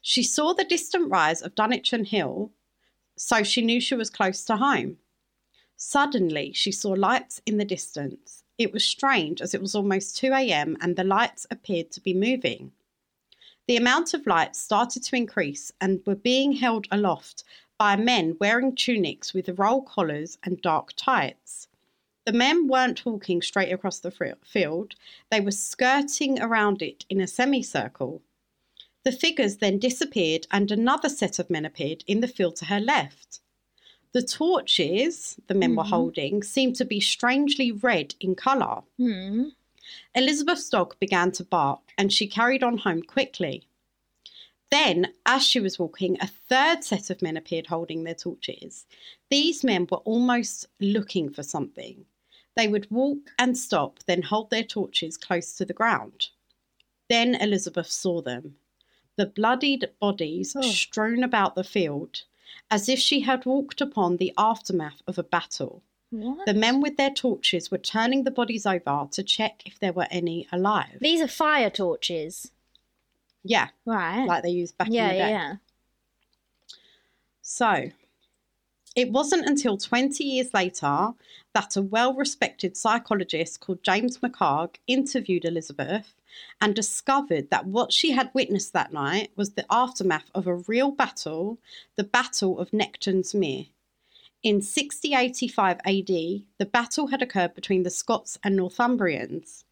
She saw the distant rise of Dunnichen Hill, so she knew she was close to home. Suddenly, she saw lights in the distance. It was strange as it was almost 2 a.m. and the lights appeared to be moving. The amount of lights started to increase and were being held aloft by men wearing tunics with roll collars and dark tights. The men weren't walking straight across the field, they were skirting around it in a semicircle. The figures then disappeared, and another set of men appeared in the field to her left. The torches the men were Mhm. holding seemed to be strangely red in colour. Mm. Elizabeth's dog began to bark and she carried on home quickly. Then, as she was walking, a third set of men appeared holding their torches. These men were almost looking for something. They would walk and stop, then hold their torches close to the ground. Then Elizabeth saw them the bloodied bodies Oh. strewn about the field, as if she had walked upon the aftermath of a battle. What? The men with their torches were turning the bodies over to check if there were any alive. These are fire torches, Yeah, right? like they used back yeah, in the day. yeah. So, it wasn't until 20 years later that a well respected psychologist called James McHarg interviewed Elizabeth and discovered that what she had witnessed that night was the aftermath of a real battle, the Battle of Nectan's Mere. In 6085 AD, the battle had occurred between the Scots and Northumbrians.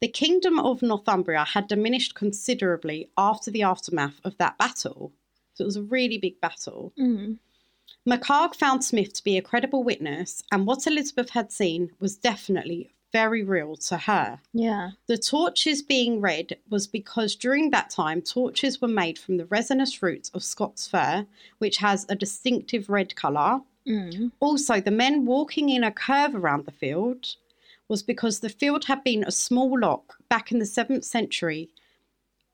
The kingdom of Northumbria had diminished considerably after the aftermath of that battle. So it was a really big battle. Mm. McHarg found Smith to be a credible witness, and what Elizabeth had seen was definitely very real to her. Yeah. The torches being red was because during that time, torches were made from the resinous roots of Scots fir, which has a distinctive red colour. Mm. Also, the men walking in a curve around the field was because the field had been a small loch back in the 7th century,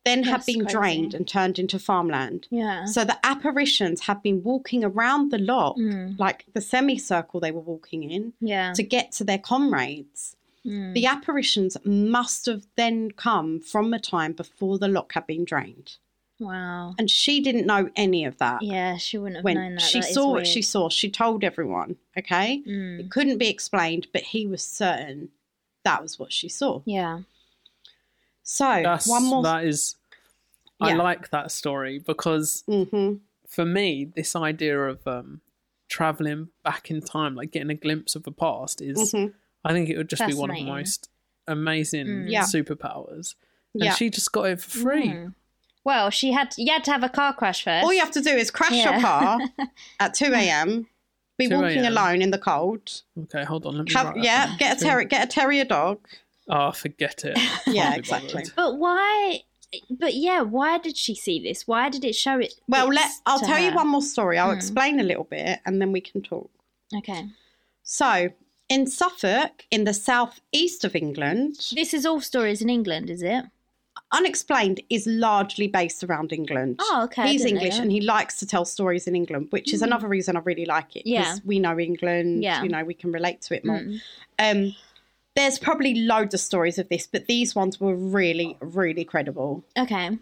then had That's been crazy. drained and turned into farmland. Yeah. So the apparitions had been walking around the loch, Mm. like the semicircle they were walking in, Yeah. to get to their comrades. Mm. The apparitions must have then come from a time before the loch had been drained. Wow. And she didn't know any of that. Yeah, she wouldn't have known When that. she That saw what she saw, she told everyone, okay? Mm. It couldn't be explained, but he was certain that was what she saw. Yeah. So, That's one more. that is. I like that story because hmm for me, this idea of um, traveling back in time, like getting a glimpse of the past, is hmm I think it would just be one of the most amazing Mm. Yeah. superpowers. And Yeah. she just got it for free. Mm. Well, she had you had to have a car crash first. All you have to do is crash your car at 2 a.m., be 2 walking alone in the cold. Okay, hold on. Let me Have, write yeah, down. get a, ter- get a terrier dog. Oh, forget it. Yeah, exactly. bothered. But why? But yeah, why did she see this? Why did it show it? Well, it let I'll to tell you one more story. I'll Hmm. explain a little bit and then we can talk. Okay, So, in Suffolk, in the southeast of England, this is all stories in England, is it? Unexplained is largely based around England. Oh, okay. He's didn't know English and he likes to tell stories in England, which is Mm. another reason I really like it. 'cause Yeah. We know England, Yeah. you know, we can relate to it more. Mm. Um, there's probably loads of stories of this, but these ones were really, really credible. Okay.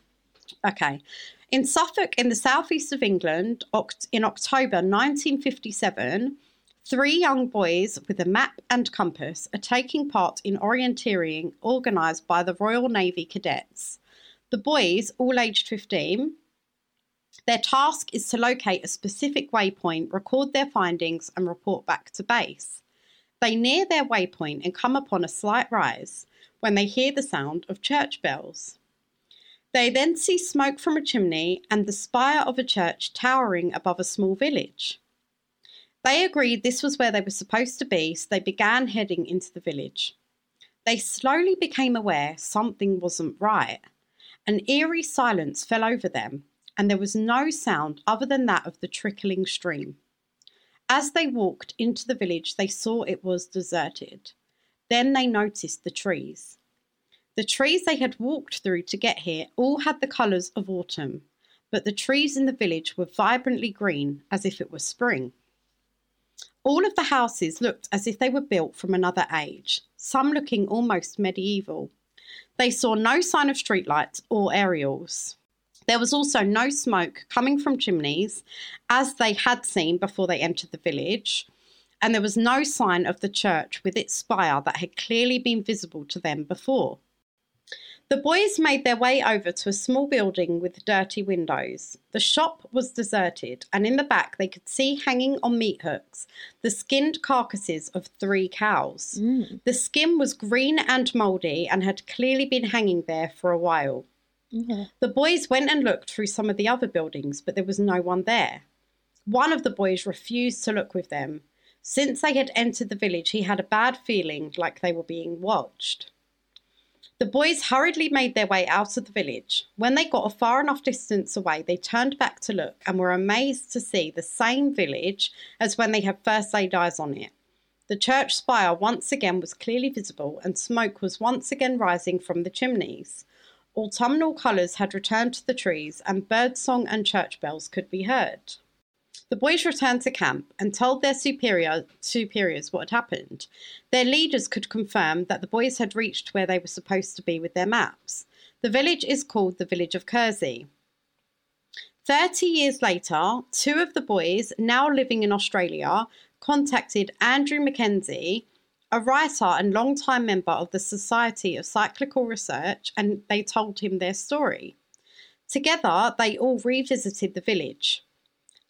Okay. In Suffolk, in the southeast of England, in October 1957, three young boys with a map and compass are taking part in orienteering organised by the Royal Navy Cadets. The boys, all aged 15, their task is to locate a specific waypoint, record their findings, and report back to base. They near their waypoint and come upon a slight rise when they hear the sound of church bells. They then see smoke from a chimney and the spire of a church towering above a small village. They agreed this was where they were supposed to be, so they began heading into the village. They slowly became aware something wasn't right. An eerie silence fell over them, and there was no sound other than that of the trickling stream. As they walked into the village, they saw it was deserted. Then they noticed the trees. The trees they had walked through to get here all had the colours of autumn, but the trees in the village were vibrantly green as if it were spring. All of the houses looked as if they were built from another age, some looking almost medieval. They saw no sign of streetlights or aerials. There was also no smoke coming from chimneys, as they had seen before they entered the village, and there was no sign of the church with its spire that had clearly been visible to them before. The boys made their way over to a small building with dirty windows. The shop was deserted, and in the back they could see hanging on meat hooks the skinned carcasses of three cows. Mm. The skin was green and mouldy and had clearly been hanging there for a while. The boys went and looked through some of the other buildings, but there was no one there. One of the boys refused to look with them. Since they had entered the village, he had a bad feeling like they were being watched. The boys hurriedly made their way out of the village. When they got a far enough distance away, they turned back to look and were amazed to see the same village as when they had first laid eyes on it. The church spire once again was clearly visible, and smoke was once again rising from the chimneys. Autumnal colours had returned to the trees, and birdsong and church bells could be heard. The boys returned to camp and told their superior, superiors what had happened. Their leaders could confirm that the boys had reached where they were supposed to be with their maps. The village is called the village of Kersey. Thirty years later, two of the boys, now living in Australia, contacted Andrew Mackenzie, a writer and long-time member of the Society of Psychical Research, and they told him their story. Together, they all revisited the village.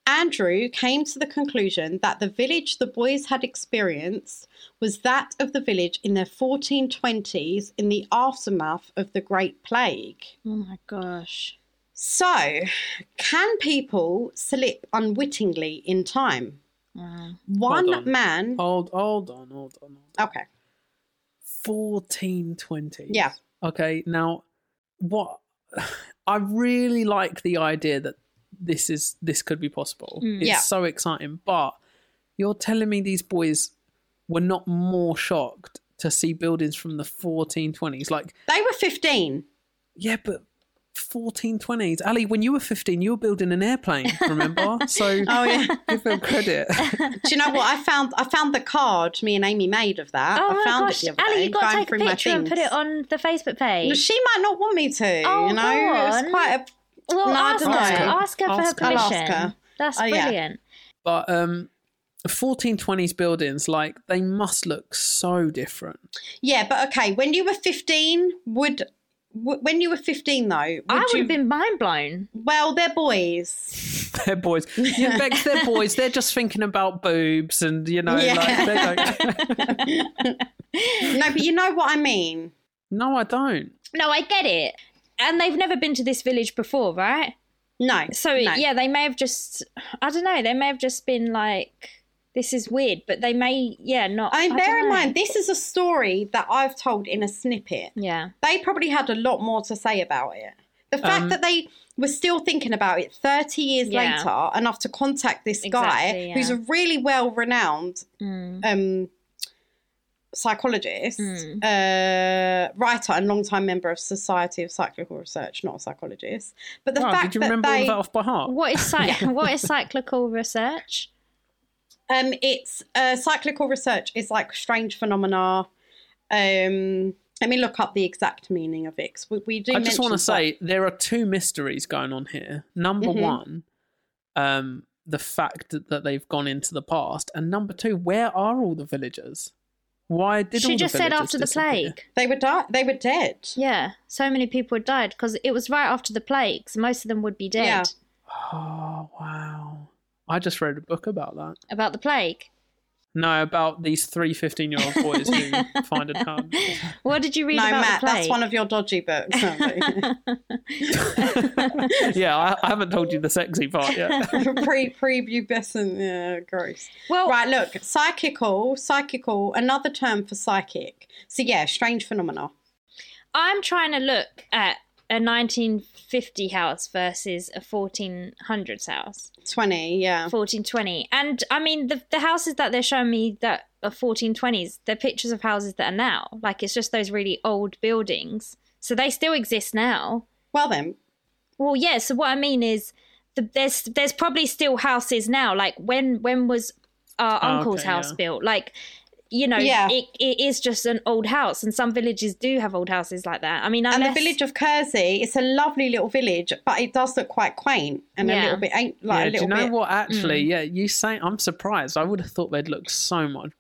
Andrew came to the conclusion that the village the boys had experienced was that of the village in the 1420s in the aftermath of the Great Plague. Oh my gosh. So, can people slip unwittingly in time? Wow. One on. man. Hold, hold on, hold on. Hold on. Okay. 1420. Yeah. Okay, now what I really like the idea that this is this could be possible. Mm. It's Yeah. so exciting, but you're telling me these boys were not more shocked to see buildings from the 1420s like They were 15. yeah, but 1420s. Ali, when you were 15, you were building an airplane, remember? So Oh, yeah. give them credit. Do you know what? I found I found the card me and Amy made of that. Oh I my found gosh, it the other Ali, day, you've got to take a picture and put it on the Facebook page. She might not want me to, Oh, you know. go It's on. quite a well, No, I ask don't her. know. Ask her for her Ask her. Permission. her. That's Oh, yeah. brilliant. but um 1420s buildings, like they must look so different. Yeah, but okay, when you were 15, would w- when you were 15 though, would I would you have been mind blown. Well, they're boys. They're boys. Yeah, Bex, they're boys. They're just thinking about boobs and you know, Yeah. like they don't. no, but you know what I mean. no, I don't. No, I get it. And they've never been to this village before, right? No. So no. yeah, they may have just I don't know, they may have just been like this is weird, but they may yeah, not I mean, I bear in know. mind, this is a story that I've told in a snippet. Yeah. They probably had a lot more to say about it. The fact Um, that they were still thinking about it 30 years Yeah. later, enough to contact this guy Exactly, who's a really well renowned Mm. um, psychologist, Mm. uh, writer, and long-time member of Society of Psychical Research, not a psychologist. But the Wow, fact did you that remember they, of that off by heart? What is cy- what is cyclical research? Um, it's uh, cyclical research is like strange phenomena. Um, let me look up the exact meaning of it. we, we do. I just want to say there are two mysteries going on here. Number Mhm. one, um, the fact that, that they've gone into the past, and number two, where are all the villagers? Why did all She the just said after the disappear? plague. they were di- They were dead. Yeah, so many people had died because it was right after the plagues. Most of them would be dead Yeah. Oh wow! I just read a book about that. about the plague. No, about these three 15 year old boys who find a ton. What did you read no, about Matt, the play? that's one of your dodgy books. aren't yeah, I, I haven't told you the sexy part yet. pre prepubescent, yeah, gross. well, Right, look, psychical, psychical, another term for psychic. So yeah, strange phenomena. I'm trying to look at a 1950 house versus a 1400s house, Twenty, yeah. 1420. And I mean, the, the houses that they're showing me that are 1420s, they're pictures of houses that are now. Like, it's just those really old buildings. So they still exist now. Well then, Well, yeah. So what I mean is, the, there's there's probably still houses now. Like when when was our Oh, uncle's okay, house yeah. built? Like, you know, Yeah. it, it is just an old house, and some villages do have old houses like that. I mean, and the village of Kersey, it's a lovely little village, but it does look quite quaint and a little bit ain't like yeah, a do little you know bit. what? Actually, Mm. yeah, you say I'm surprised. I would have thought they'd look so much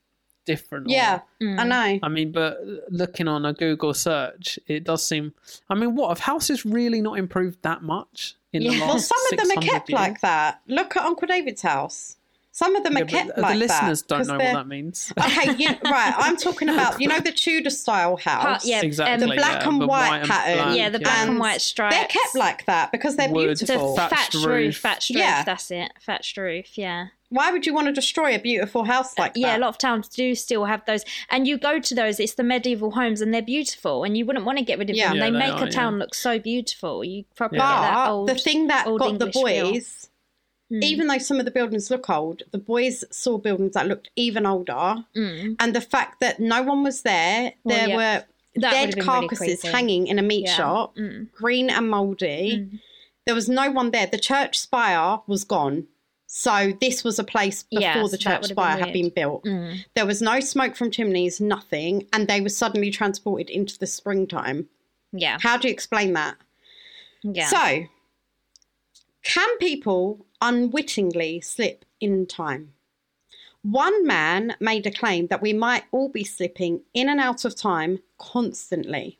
different. or- Yeah, Mm. I know. I mean, but looking on a Google search, it does seem. I mean, what have houses really not improved that much in the Yeah. last? Well, some of them are kept years? like that. Look at Uncle David's house. Some of them Yeah, are kept the like The listeners that. don't know they're- what that means. Okay, you, right. I'm talking about you know the Tudor style house. Part- yeah, exactly. The black yeah, and the white and pattern. black, yeah, the black And and white stripes. They're kept like that because they're Wood. the beautiful. Thatched thatched roof, roof. thatched roof. Yeah. That's it, thatched roof. Yeah, Why would you want to destroy a beautiful house like that? yeah. A lot of towns do still have those, and you go to those. It's the medieval homes, and they're beautiful, and you wouldn't want to get rid of Yeah. them. Yeah, they they make are, a town yeah. look so beautiful. You probably Yeah. get that but old. the thing that old got the boys feel. Mm. even though some of the buildings look old, the boys saw buildings that looked even older. Mm. And the fact that no one was there, Well, there yeah. were That dead been really carcasses hanging in a meat Yeah. shop, Mm. green and mouldy. Mm. There was no one there. The church spire was gone. So this was a place before Yeah, the church would've been spire had been built. Mm. There was no smoke from chimneys, nothing, and they were suddenly transported into the springtime. Yeah, How do you explain that? yeah. So, can people unwittingly slip in time? One man made a claim that we might all be slipping in and out of time constantly.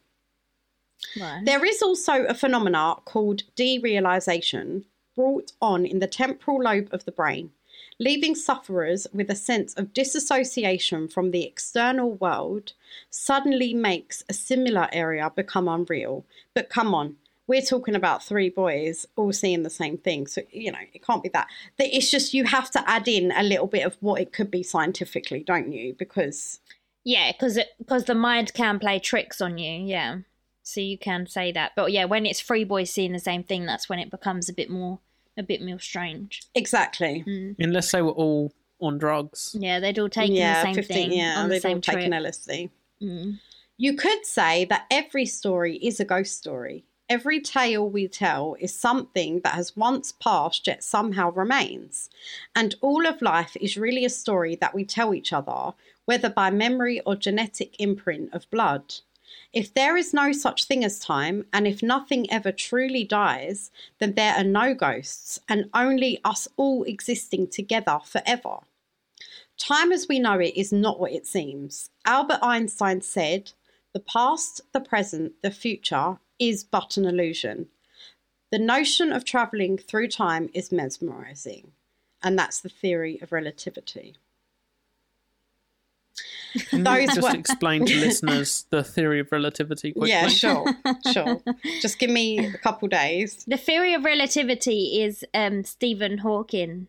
Right. There is also a phenomena called derealization brought on in the temporal lobe of the brain, leaving sufferers with a sense of disassociation from the external world suddenly makes a similar area become unreal. But come on, we're talking about three boys all seeing the same thing. So, you know, it can't be that. That It's just you have to add in a little bit of what it could be scientifically, don't you? Because Yeah, because because the mind can play tricks on you. Yeah, so you can say that. But yeah, when it's three boys seeing the same thing, that's when it becomes a bit more a bit more strange. exactly. Mm. Unless they were all on drugs. Yeah, they'd all taken yeah, the same 15, thing yeah, on the they've all same trip. taken LSD. Mm. You could say that every story is a ghost story. Every tale we tell is something that has once passed yet somehow remains. And all of life is really a story that we tell each other, whether by memory or genetic imprint of blood. If there is no such thing as time, and if nothing ever truly dies, then there are no ghosts, and only us all existing together forever. Time as we know it is not what it seems. Albert Einstein said, The past, the present, the future is but an illusion. The notion of travelling through time is mesmerizing, and that's the theory of relativity. Can you Those just were- explain to listeners the theory of relativity quickly? Yeah, sure, sure. Just give me a couple days. The theory of relativity is um, Stephen Hawking.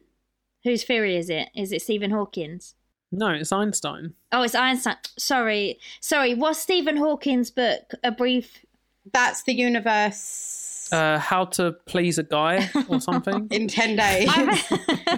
Whose theory is it? Is it Stephen Hawking's? No, it's Einstein. Oh, it's Einstein. Sorry, sorry. Was Stephen Hawking's book a brief? That's the universe Uh, how to please a guy or something. in 10 days.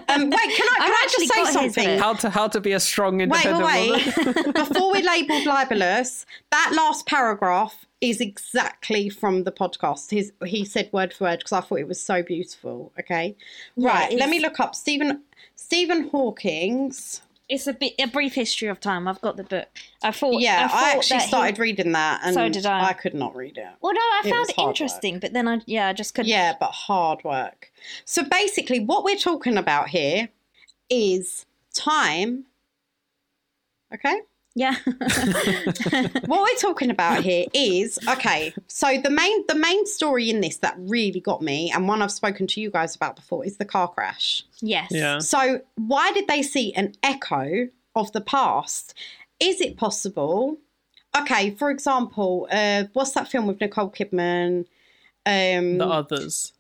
Um, wait, can I, can I just say something? how to how to be a strong Wait, independent wait, woman. wait. Before we labelled libelous, that last paragraph is exactly from the podcast. His, he said word for word because I thought it was so beautiful. Okay, right. it Let me look up Stephen Stephen Hawking's. It's a bit a brief history of time. I've got the book. I thought. Yeah, I, thought actually that he- started reading that, and So did I. I could not read it. Well, no, I It found it interesting, but then I yeah, I just couldn't. Yeah, but hard work. So basically, what we're talking about here is time. Okay. Yeah. what we're talking about here is okay so the main the main story in this that really got me and one i've spoken to you guys about before is the car crash yes. Yeah. so why did they see an echo of the past. Is it possible? Okay, for example, uh, what's that film with Nicole Kidman? Um, The others.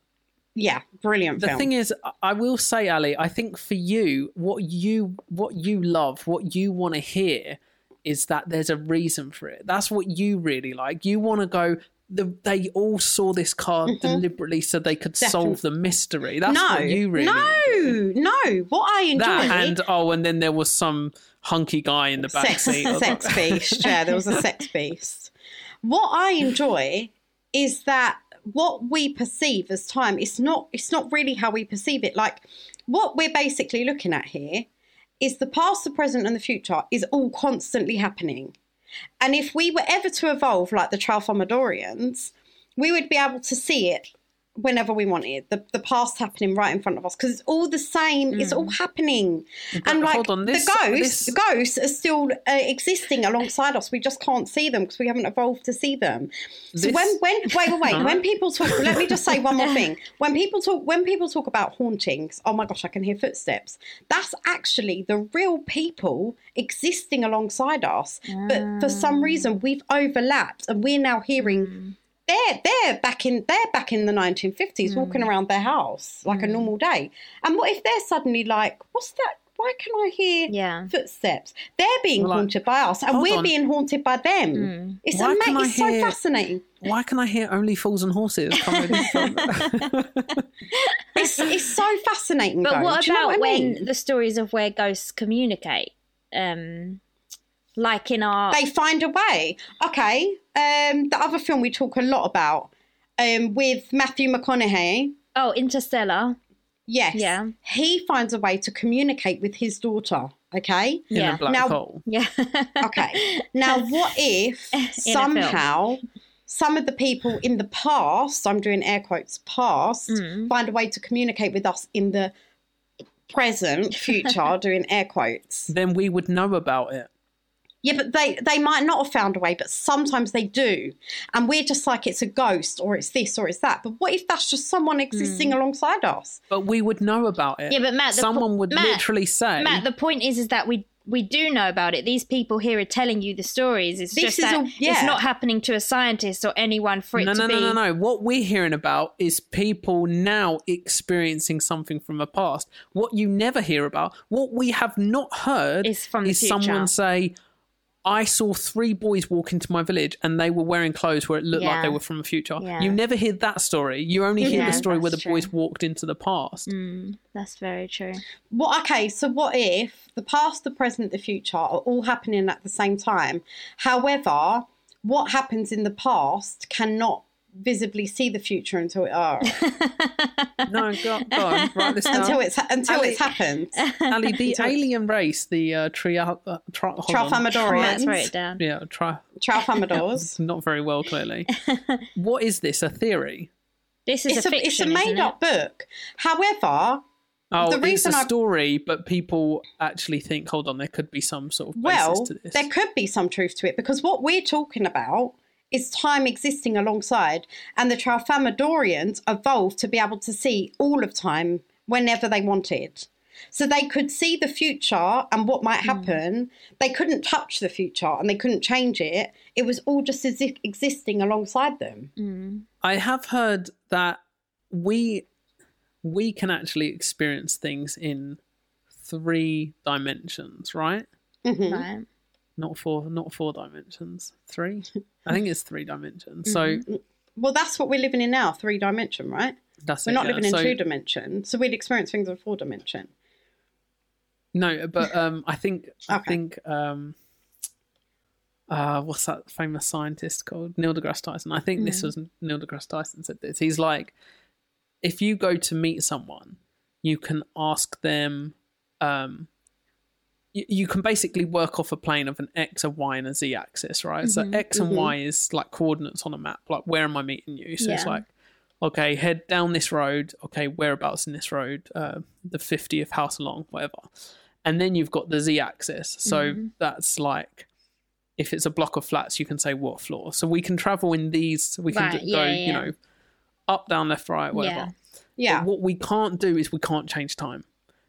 yeah, brilliant The film. thing is, I- I will say, Ali, I think for you, what you what you love, what you want to hear, is that there's a reason for it. That's what you really like. You want to go. The, they all saw this card deliberately so they could solve the mystery. That's Mm-hmm. no, what you really no, no. What I enjoy that and oh, and then there was some hunky guy in the back sex, seat. sex beast. Yeah, there was a sex beast. What I enjoy is that what we perceive as time it's not it's not really how we perceive it. Like what we're basically looking at here is the past, the present, and the future is all constantly happening. And if we were ever to evolve like the Tralfamadorians, we would be able to see it whenever we wanted. The the past happening right in front of us because it's all the same. It's mm. all happening. and like on, this- the ghosts, this- ghosts are still uh, existing alongside us. We just can't see them because we haven't evolved to see them. So This- when when wait wait wait when people talk, let me just say one more thing. When people talk when people talk about hauntings, oh my gosh, I can hear footsteps. That's actually the real people existing alongside us. But for some ah. reason, we've overlapped, and we're now hearing. Mm. They're they're back in they're back in the 1950s, hmm. walking around their house like a hmm. normal day. And what if they're suddenly like, "What's that? Why can I hear Yeah. footsteps?" They're being Well, like, haunted by us, and we're on. being haunted by them. Hmm. It's, Why ama- it's so fascinating. Why can I hear only fools and horses coming from? It's it's so fascinating. But though. what Do you know about what I when mean? the stories of where ghosts communicate? Um, like in our they find a way? Okay, um, the other film we talk a lot about um, with Matthew McConaughey. oh Interstellar. Yes, Yeah. he finds a way to communicate with his daughter. Okay, in Yeah. a black Now- hole. Yeah. okay. Now, what if somehow some of the people in the past, I'm doing air quotes, past, Mm. find a way to communicate with us in the present, future, doing air quotes? Then we would know about it. Yeah, but they they might not have found a way, but sometimes they do, and we're just like it's a ghost or it's this or it's that. But what if that's just someone existing hmm. alongside us? But we would know about it. Yeah, but Matt, the po- someone would Matt- literally say, Matt, the point is, is that we we do know about it. These people here are telling you the stories. It's This just is that all- yeah. it's not happening to a scientist or anyone for it no, to no, be. no, no, no. no. What we're hearing about is people now experiencing something from the past. What you never hear about, what we have not heard, Is from the is someone say, I saw three boys walk into my village and they were wearing clothes where it looked like they were from the future. Yeah. You never hear that story. You only hear Yeah, the story where the that's boys walked into the past. Mm, that's very true. What? Okay, so what if the past, the present, the future are all happening at the same time? However, what happens in the past cannot visibly see the future until it oh, No, go, go on, write this down. until it's until Ali- it's happened. Ali, the until alien race, the uh, tria, uh, tri- hold. Let's Tralfamadorians, write it down. Yeah, try. Tralfamadors. Not very well, clearly. what is this? A theory? This is It's a a, fiction. it's a isn't made it? up book. However, Oh, The it's reason a I- story, but people actually think, hold on, there could be some sort of basis well, to this. there could be some truth to it because what we're talking about is time existing alongside, and the Tralfamadorians evolved to be able to see all of time whenever they wanted. So they could see the future and what might happen. They couldn't touch the future and they couldn't change it. It was all just as if existing alongside them. Mm. I have heard that we we can actually experience things in three dimensions, right? Mhm. Right. Not four, not four dimensions. Three. I think it's three dimensions. So Well, that's what we're living in now, three dimension, right? that's We're it, not yeah. living in So- two dimension. So we'd experience things in four dimension. No, but um, I think I think um, uh, what's that famous scientist called? Neil deGrasse Tyson. I think this was Neil deGrasse Tyson said this. He's like, if you go to meet someone, you can ask them. Um, you, you can basically work off a plane of an x, a y, and a z axis, right? So mm-hmm. x and mm-hmm. y is like coordinates on a map. Like, where am I meeting you? So it's like okay, head down this road. Okay, whereabouts in this road? Uh, the 50th house along, whatever. And then you've got the z axis. So mm-hmm. that's like, if it's a block of flats, you can say what floor. So we can travel in these, we can Right, d- yeah, go, yeah. you know, up, down, left, right, whatever. Yeah. Yeah. But what we can't do is we can't change time.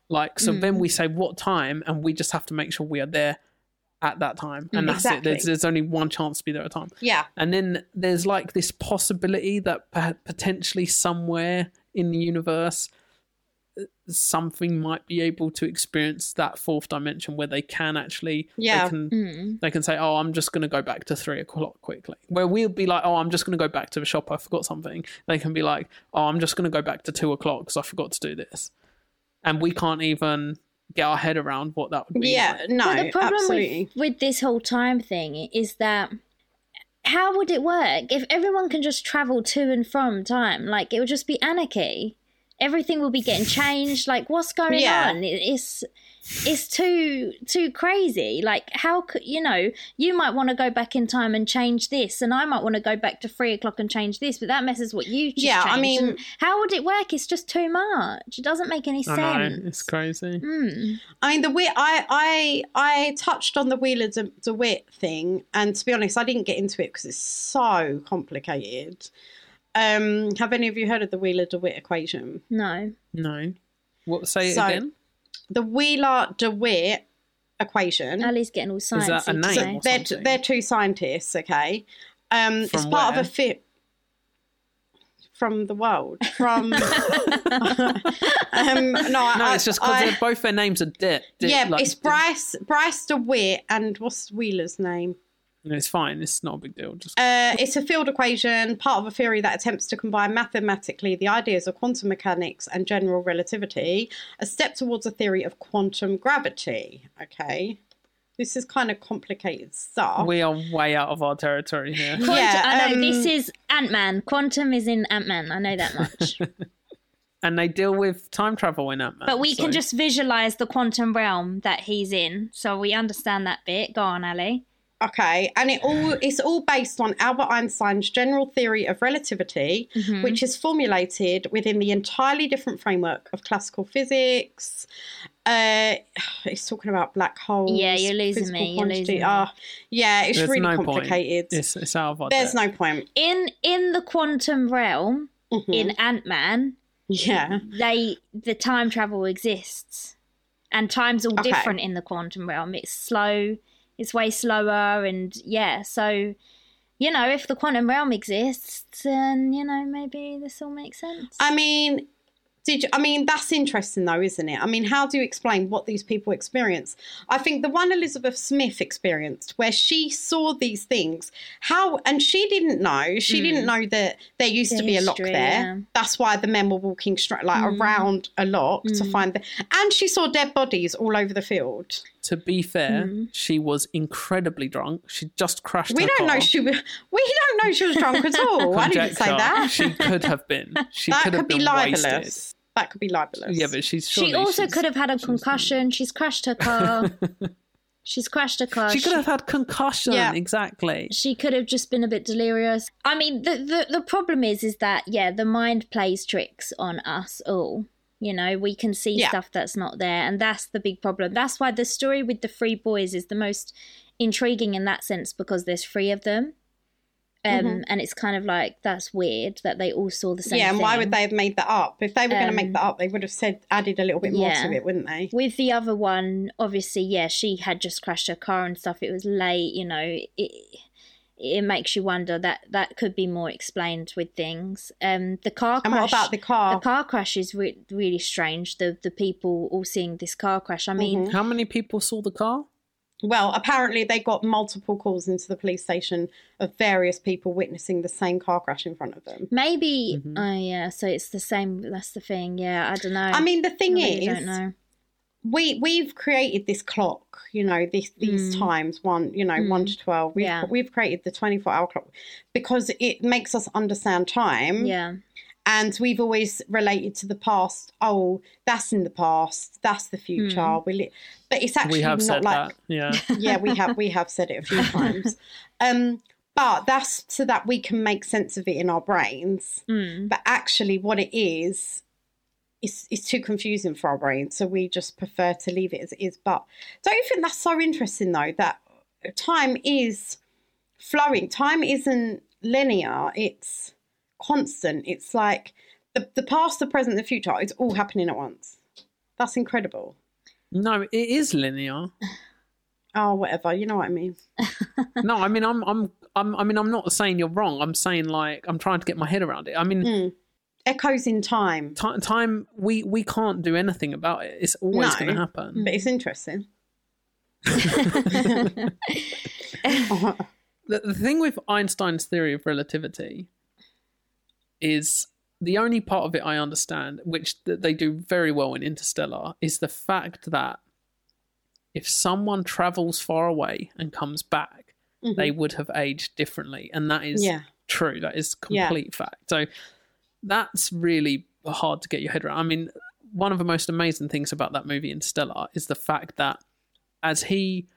Like, so Mm. then we say what time, and we just have to make sure we are there at that time, and that's it. There's, there's only one chance to be there at a time. Yeah. And then there's like this possibility that potentially somewhere in the universe, uh, something might be able to experience that fourth dimension where they can actually, Yeah. they can, Mm. they can say, "Oh, I'm just going to go back to three o'clock quickly." Where we'll be like, "Oh, I'm just going to go back to the shop. I forgot something." They can be like, "Oh, I'm just going to go back to two o'clock because I forgot to do this," and we can't even get our head around what that would be. Yeah. like. No. But the problem absolutely. with, with this whole time thing is that how would it work if everyone can just travel to and from time? Like it would just be anarchy. Everything will be getting changed. Like what's going Yeah. on? It's it's too too crazy. Like how could you know? You might want to go back in time and change this, and I might want to go back to three o'clock and change this, but that messes what you just Yeah, I mean- And how would it work? It's just too much. It doesn't make any I know sense. it's crazy. Mm. I mean, the Whe- I I I touched on the Wheeler De- DeWitt thing, and to be honest, I didn't get into it because it's so complicated. Um, have any of you heard of the Wheeler DeWitt equation? No. No, what? Say it So- again. The Wheeler DeWitt equation. Ali's getting all that sciencey a name? today. or they're something? they're two scientists, okay. Um, it's part where? of a fit from the world. From um, no, No, I, it's just because both their names are Dit. Dit yeah, like, it's Bryce Bryce DeWitt and what's Wheeler's name? No, it's fine. It's not a big deal. Just Uh, it's a field equation, part of a theory that attempts to combine mathematically the ideas of quantum mechanics and general relativity, a step towards a theory of quantum gravity. Okay. This is kind of complicated stuff. we are way out of our territory here. Quantum, Yeah, I know um, this is Ant Man. Quantum is in Ant Man. I know that much. and they deal with time travel in that. but we can just visualize the quantum realm that he's in, so we understand that bit. Go on, Ali. Okay, and it all it's all based on Albert Einstein's general theory of relativity, Mm-hmm. which is formulated within the entirely different framework of classical physics. Uh, it's talking about black holes. Yeah, you're losing me, you're losing me. Ah, yeah, it's There's really no complicated. It's, it's out of our. There's no point. In in the quantum realm, Mhm. in Ant Man, yeah, they the time travel exists, and time's all Okay. different in the quantum realm. It's slow. It's way slower, and yeah. So, you know, if the quantum realm exists, then you know maybe this all makes sense. I mean. Did you, I mean that's interesting though, isn't it? I mean, how do you explain what these people experience? I think the one Elizabeth Smith experienced, where she saw these things, how and she didn't know, she didn't mm. know that there used The to be a loch there. yeah. That's why the men were walking straight like mm. around a loch to mm. find the, and she saw dead bodies all over the field. To be fair, Mm-hmm. she was incredibly drunk. She just crashed. We her don't car. know she was. We don't know she was drunk at all. I didn't say that. She could have been. She that could could have be been libelous. wasted. That could be libelous. Yeah, but she's. She also she's- could have had a concussion. She's crashed her car. She's crashed her car. She could have had concussion. Yeah. Exactly. she could have just been a bit delirious. I mean, the, the the problem is, is that yeah, the mind plays tricks on us all. You know, we can see Yeah. stuff that's not there, and that's the big problem. That's why the story with the three boys is the most intriguing in that sense because there's three of them, um, and it's kind of like that's weird that they all saw the same. Mm-hmm. Yeah, and why would they have made that up? If they were going to make Um, that up, they would have said added a little bit more yeah. to it, wouldn't they? With the other one, obviously, yeah, she had just crashed her car and stuff. It was late, you know. It it makes you wonder that that could be more explained with things. Um, the car And crash. what about the car? The car crash is re- really strange. The the people all seeing this car crash. I mean, How many people saw the car? Well, apparently they got multiple calls into the police station of various people witnessing the same car crash in front of them. maybe. Mhm. Oh yeah, so it's the same. That's the thing. Yeah, I don't know. I mean, the I thing really is, don't know. We we've created this clock you know this these Mm. times one you know one to 12 we've, Yeah. we've created the 24 hour clock because it makes us understand time Yeah, and we've always related to the past oh that's in the past that's the future Mm. we li- but it's actually we have not said like that. Yeah. yeah we have we have said it a few times um but that's so that we can make sense of it in our brains mm. but actually what it is is is too confusing for our brains so we just prefer to leave it as it is but don't you think that's so interesting though that time is flowing time isn't linear it's constant it's like the, the past the present the future it's all happening at once That's incredible. No, it is linear. Oh, whatever. You know what I mean. no, I mean I'm I'm I'm I mean I'm not saying you're wrong. I'm saying like I'm trying to get my head around it. I mean Mm. Echoes in time, ti time we we can't do anything about it. It's always No. going to happen. but it's interesting. the, the thing with Einstein's theory of relativity is the only part of it I understand, which th- they do very well in Interstellar, is the fact that if someone travels far away and comes back, Mhm. they would have aged differently, and that is yeah. true. That is Yeah. complete fact. So that's really hard to get your head around. I mean, one of the most amazing things about that movie Interstellar is the fact that as he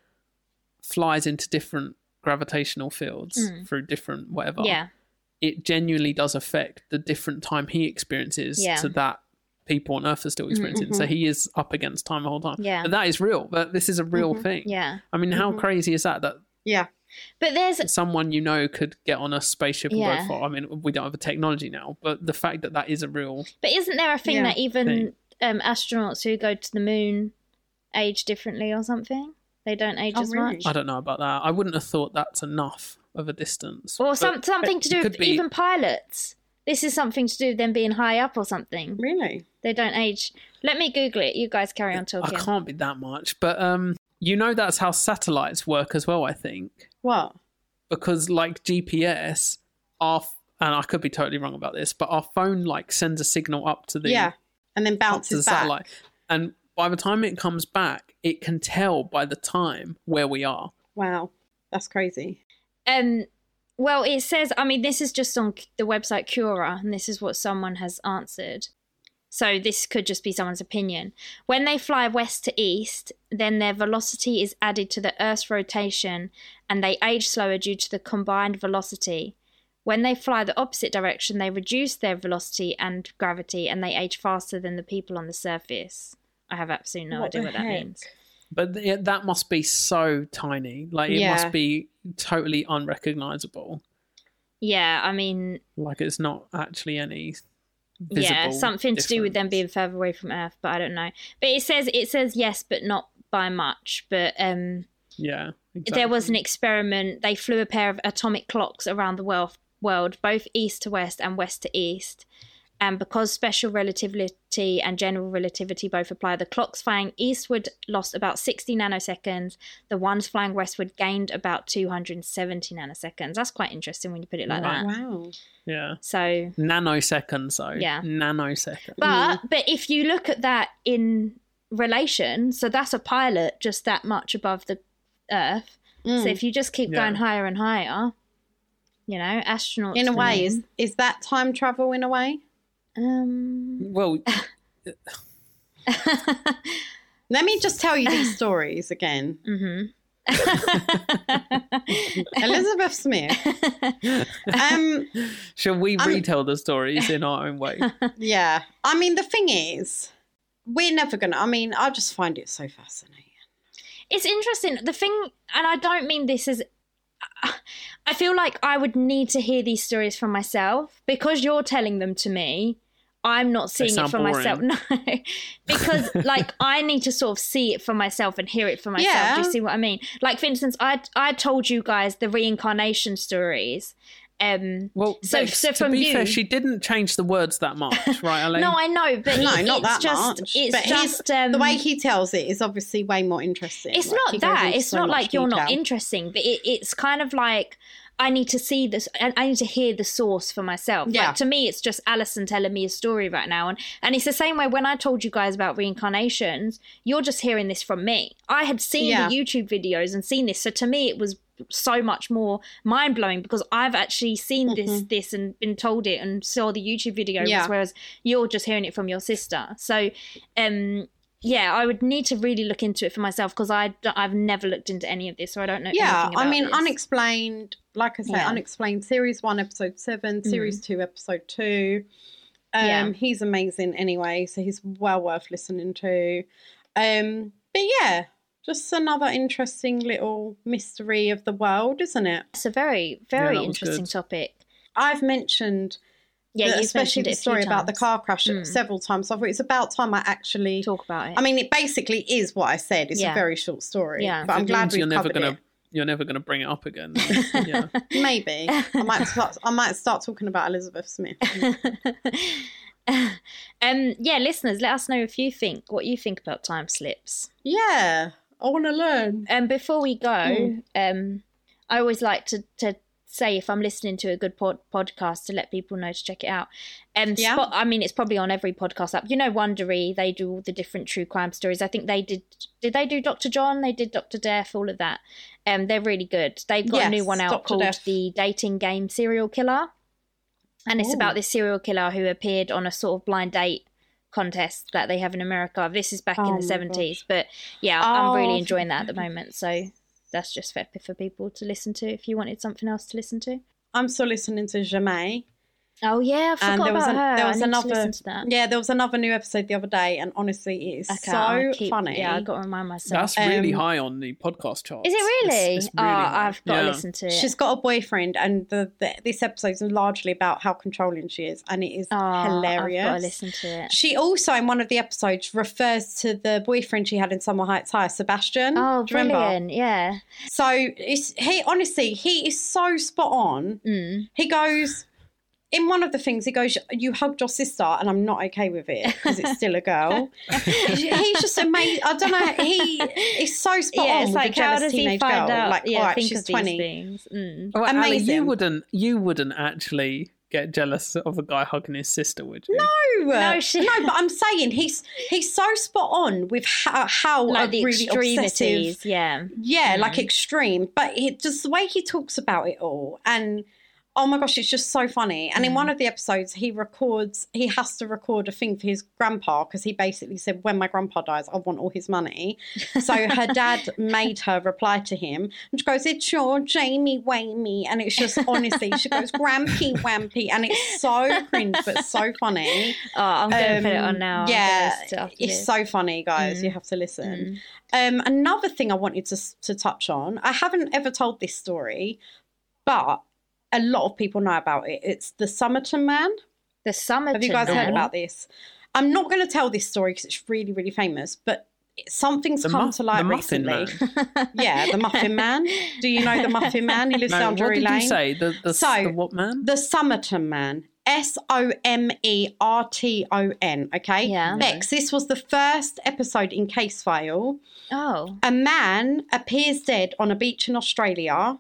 flies into different gravitational fields Mm. through different whatever, yeah. it genuinely does affect the different time he experiences Yeah. to that people on Earth are still experiencing. So mhm. he is up against time the whole time. Yeah. But that is real. But this is a real Mhm. thing. Yeah. I mean, how Mhm. crazy is that? That Yeah. But there's someone you know could get on a spaceship and Yeah. go far. I mean, we don't have the technology now, but the fact that that is a real but isn't there a thing Yeah. that even Thing. um, astronauts who go to the moon age differently or something? They don't age Oh, as really? much. I don't know about that. I wouldn't have thought that's enough of a distance. Or some, something to do with be- even pilots. This is something to do with them being high up or something. Really? They don't age. Let me Google it. You guys carry on talking. I talking. can't be that much. But um, you know that's how satellites work as well. I think What? because like GPS, our and I could be totally wrong about this, but our phone like sends a signal up to the yeah. And then up to the bounces back. satellite, and by the time it comes back, it can tell by the time where we are. Wow. That's crazy. Um, well, it says, I mean, this is just on the website Quora, and this is what someone has answered. So this could just be someone's opinion. When they fly west to east, then their velocity is added to the Earth's rotation, and they age slower due to the combined velocity. When they fly the opposite direction, they reduce their velocity and gravity, and they age faster than the people on the surface. I have absolutely no What idea the what that means. But th- that must be so tiny. Like it Yeah. must be totally unrecognizable. Yeah, I mean, Like it's not actually any. Yeah something to do with them being further away from earth but i don't know. But it says it says yes but not by much but um Yeah. there was an experiment. They flew a pair of atomic clocks around the world world both east to west and west to east and because special relativity and general relativity both apply the clocks flying eastward lost about 60 nanoseconds the ones flying westward gained about 270 nanoseconds that's quite interesting when you put it like Right. that Wow. Yeah. so Nanoseconds, though. Yeah. Nanoseconds. But but if you look at that in relation, so that's a pilot just that much above the Earth. Mm. So if you just keep Yeah. going higher and higher, you know, astronauts. in a way, is, is that time travel in a way? Um, Well, Let me just tell you these stories again. mhm. Elizabeth Smith. Um, shall we I'm- retell the stories in our own way? yeah. I mean, the thing is, we're never going to, I mean, I just find it so fascinating. it's interesting. The thing, and I don't mean this as. I feel like I would need to hear these stories from myself because you're telling them to me. I'm not seeing it sound for myself. No, because like I need to sort of see it for myself and hear it for myself. Do you see what I mean? Like for instance, I I told you guys the reincarnation stories. Um, Well, So- Bex, so to from be you- fair, she didn't change the words that much, right, Elaine? no, I know, but No, it- not that just much. it's But just um, the way he tells it is obviously way more interesting. it's Like, not that it's so not much like you're not interesting but it, it's kind of like i need to see this and i need to hear the source for myself Yeah. like to me it's just alison telling me a story right now and and it's the same way when i told you guys about reincarnations you're just hearing this from me i had seen Yeah. the youtube videos and seen this so to me it was so much more mind-blowing because i've actually seen this this and been told it and saw the youtube videos Mm-hmm. Yeah. whereas you're just hearing it from your sister so um yeah, I would need to really look into it for myself because I I've never looked into any of this, so I don't know. Yeah, anything I mean, this. unexplained. Like I say, Yeah. Mm. unexplained. Series one, episode seven. Series two, episode two. Um, Yeah. he's amazing anyway, so he's well worth listening to. Um, but yeah, just another interesting little mystery of the world, isn't it? It's a very very that was interesting good. topic. I've mentioned Yeah, the- you've especially the it a story about the car crash Mm. several times. So I thought it's about time I actually. Talk about it. I mean, it basically is what I said. It's Yeah. a very short story. Yeah. but I'm It glad means we you're never gonna it. you're never gonna bring it up again. yeah. Maybe I might start. I might start talking about Elizabeth Smith. um, yeah, listeners, let us know if you think what you think about time slips. yeah, I want to learn. And before we go, Mm. um, I always like to, to say if I'm listening to a good pod- podcast to let people know to check it out. Um, Yeah. spot, I mean, it's probably on every podcast app. You know, Wondery, they do all the different true crime stories. I think they did. Did they do Doctor John? They did Doctor Death, all of that. Um, they're really good. They've got a new one out Dr. called Death. The Dating Game Serial Killer, and it's Ooh. about this serial killer who appeared on a sort of blind date contest that they have in America. This is back Oh in the seventies, but yeah, I'm Oh, really enjoying that at the moment. So that's just for, for people to listen to if you wanted something else to listen to. I'm still listening to Ja'mie. Oh yeah, I forgot And there was about an- her. there I was need another- to listen to that. Yeah, there was another new episode the other day, and honestly, it is Okay, so keep- funny. Yeah, I got to remind myself. That's really Um, high on the podcast chart. Is it really? It's, it's oh, high. I've got to listen to it. She's got a boyfriend, and the, the this episode is largely about how controlling she is, and it is oh, hilarious. I've got to listen to it. She also, in one of the episodes, refers to the boyfriend she had in Summer Heights High, Sebastian. Oh, Do you remember? brilliant! Yeah. So it's he honestly, he is so spot on. Mm. He goes in one of the things. He goes, "You hugged your sister," and I'm not okay with it because it's still a girl. He's just amazing. I don't know. He is so spot Yeah, on it's like how does he find girl. out? Like, yeah, all right, think she's of twenty. these things. Mm. Oh, Ali, you wouldn't you wouldn't actually get jealous of a guy hugging his sister, would you? No, No, she- no, but I'm saying he's he's so spot on with how, how Like a the really extremities, obsessive yeah. Yeah, Mm. like extreme. But it just the way he talks about it all and oh my gosh, it's just so funny. And in Mm. one of the episodes he records he has to record a thing for his grandpa because he basically said, When my grandpa dies, I want all his money. So her dad made her reply to him and she goes, It's your Jamie Wamey and it's just honestly she goes, Grampy Wampy and it's so cringe but so funny. Oh, I'm going to put it Um, on now. Yeah, listen to it after it's so funny, guys. Mm. You have to listen. Mm. Um, another thing I wanted to to touch on. I haven't ever told this story, but a lot of people know about it. It's the Somerton Man. The Somerton Have you guys Man. heard about this? I'm not going to tell this story because it's really, really famous, but something's The come muff- to light the Muffin recently. Man. Yeah, the Muffin Man. Do you know the Muffin Man? He lives No, down what Drury did you say? The the, So, the what man? The Somerton Man. S O M E R T O N. Okay. Yeah. Next, this was the first episode in Case File. Oh, A man appears dead on a beach in Australia.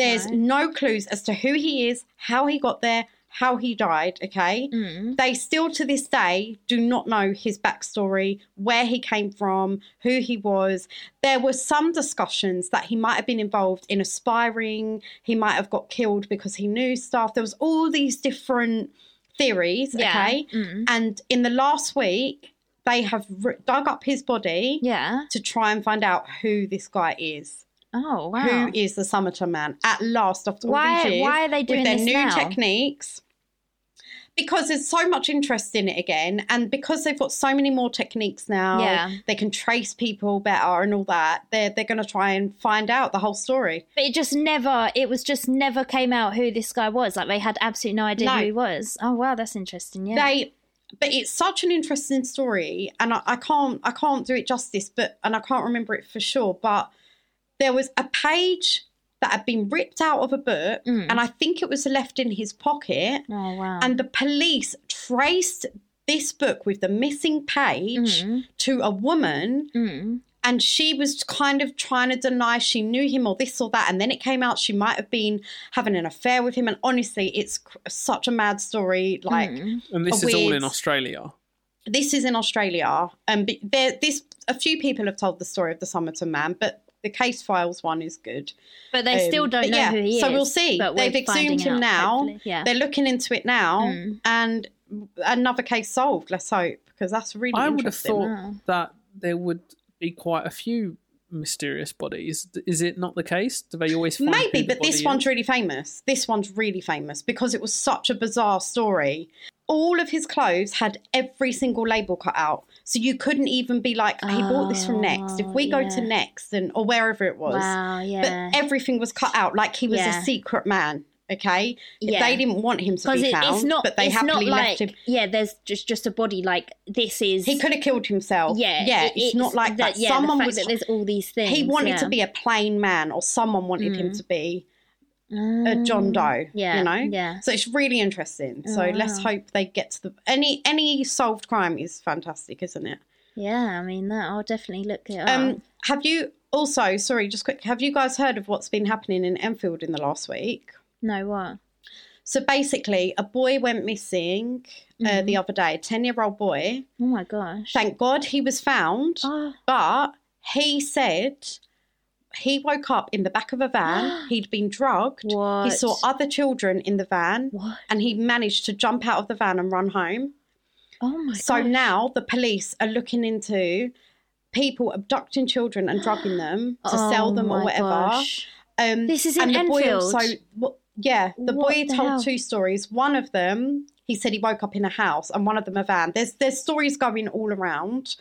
There's Right. no clues as to who he is, how he got there, how he died. Okay. mm. They still to this day do not know his backstory, where he came from, who he was. There were some discussions that he might have been involved in aspiring, he might have got killed because he knew stuff. There was all these different theories, yeah. okay? Mm. And in the last week, they have dug up his body Yeah. to try and find out who this guy is. Oh, wow. Who is the Somerton man? At last, after all why, these years, why are they doing with their new now? techniques. Because there's so much interest in it again, and because they've got so many more techniques now, Yeah. they can trace people better and all that. They're they're going to try and find out the whole story. But it just never, it was just never came out who this guy was. Like they had absolutely no idea No. who he was. Oh, wow, that's interesting. Yeah. They, but it's such an interesting story, and I, I can't I can't do it justice, but and I can't remember it for sure. But there was a page that had been ripped out of a book, Mm. and I think it was left in his pocket. oh, wow. And the police traced this book with the missing page Mm. to a woman, Mm. and she was kind of trying to deny she knew him or this or that. And then it came out she might have been having an affair with him. And honestly, it's cr- such a mad story. Like, Mm. and this a is all in Australia. this is in Australia, and be- there, this a few people have told the story of the Somerton man, but the case files one is good. But they still Um, don't know yeah, who he is. so we'll see. but They've exhumed him out, now. hopefully. Yeah. They're looking into it now, Mm. and another case solved. Let's hope because that's really I would have thought Wow. that there would be quite a few mysterious bodies. Is it not the case? Do they always find Maybe, but this body one's really famous. This one's really famous because it was such a bizarre story. All of his clothes had every single label cut out, so you couldn't even be like, "He bought this from Next." If Oh, we go to. Next and or wherever it was, Wow, yeah. but everything was cut out like he was Yeah. a secret man. Okay, Yeah. they didn't want him to be it, found, it's not. but they it's happily not like left him. yeah. There's just just a body. Like this is. He could have killed himself. Yeah, yeah. it- it's, not like that. Yeah, Someone was. that there's all these things. he wanted yeah. to be a plain man, or someone wanted him Mm. to be a John Mm, Doe. Yeah, you know. Yeah. So it's really interesting. So Oh, let's wow. hope they get to the any any solved crime is fantastic, isn't it? Yeah, I mean that. I'll definitely look it up. Um, have you also? Sorry, just quick. Have you guys heard of what's been happening in Enfield in the last week? no, what? So basically, a boy went missing uh, Mhm. the other day. A ten-year-old boy. Oh my gosh. Thank God he was found, Oh, but he said he woke up in the back of a van. He'd been drugged. what? He saw other children in the van, What? and he managed to jump out of the van and run home. Oh my So gosh. now the police are looking into people abducting children and drugging them to sell Oh them or whatever. Um, This is in and the boy Enfield? also, well, yeah, the What boy the told hell? two stories. One of them, he said he woke up in a house, and one of them a van. There's there's stories going all around,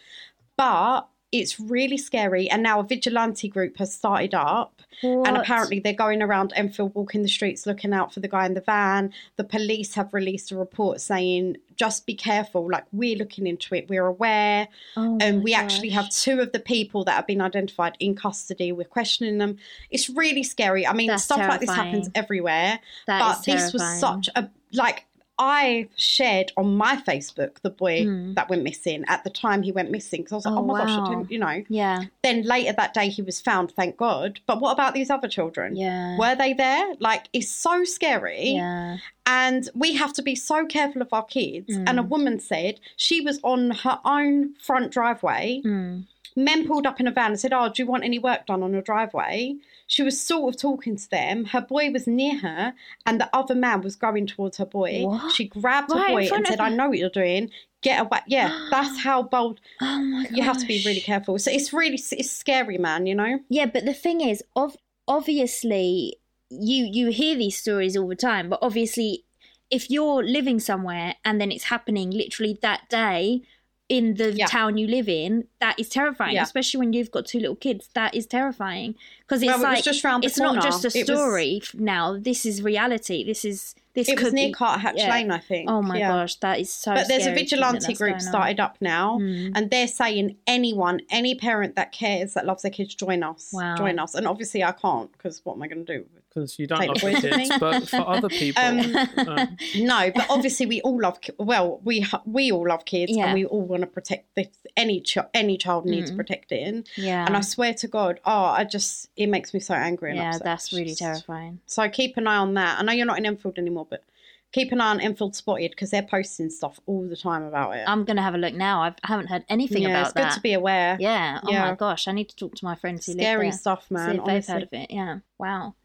but it's really scary. And now a vigilante group has started up, and apparently they're going around Enfield, walking the streets, looking out for the guy in the van. The police have released a report saying, "Just be careful. Like we're looking into it. We're aware." Oh And my we actually have two of the people that have been identified in custody. We're questioning them. It's really scary. I mean, That's stuff like this happens everywhere. That but is this was such a like I shared on my Facebook the boy Mm. that went missing at the time he went missing because I was like, Oh, oh, my gosh, I wow. didn't, you know. Yeah. Then later that day he was found, thank God. But what about these other children? Yeah. Were they there? Like, it's so scary. Yeah. And we have to be so careful of our kids. Mm. And a woman said she was on her own front driveway. Mm. Men pulled up in a van and said, Oh, do you want any work done on your driveway? She was sort of talking to them. Her boy was near her, and the other man was going towards her boy. What? She grabbed Right her boy and said, I know what you're doing. Get away. Yeah, that's how bold. Oh my gosh. You have to be really careful. So it's really it's scary, man, you know? Yeah, but the thing is, of obviously, you you hear these stories all the time, but obviously, if you're living somewhere and then it's happening literally that day in the Yeah. town you live in, that is terrifying. Yeah. Especially when you've got two little kids, that is terrifying because it's well, like just it's corner. not just a It was- story now. This is reality. This is this It could was near be. Carterhatch yeah. Lane, I think. Oh my gosh, that is so. But there's a vigilante group started up now, Mm. and they're saying anyone, any parent that cares, that loves their kids, join us. Wow. Join us. And obviously, I can't because what am I going to do? Because you don't Take love the your kids, but for other people, Um, um, No, but obviously, we all love. Well, we we all love kids, Yeah. and we all want to protect this. Any ch- any child needs Mm. protecting, yeah, and I swear to God, oh, I just it makes me so angry. And yeah, upset. that's really just- terrifying. So keep an eye on that. I know you're not in Enfield anymore, but keep an eye on Enfield Spotted because they're posting stuff all the time about it. I'm gonna have a look now. I've, I haven't heard anything yeah, about it's good to be aware. yeah. Oh Yeah. my gosh, I need to talk to my friends who live there. Scary there. stuff, See man. if they've heard of it. Yeah. Wow.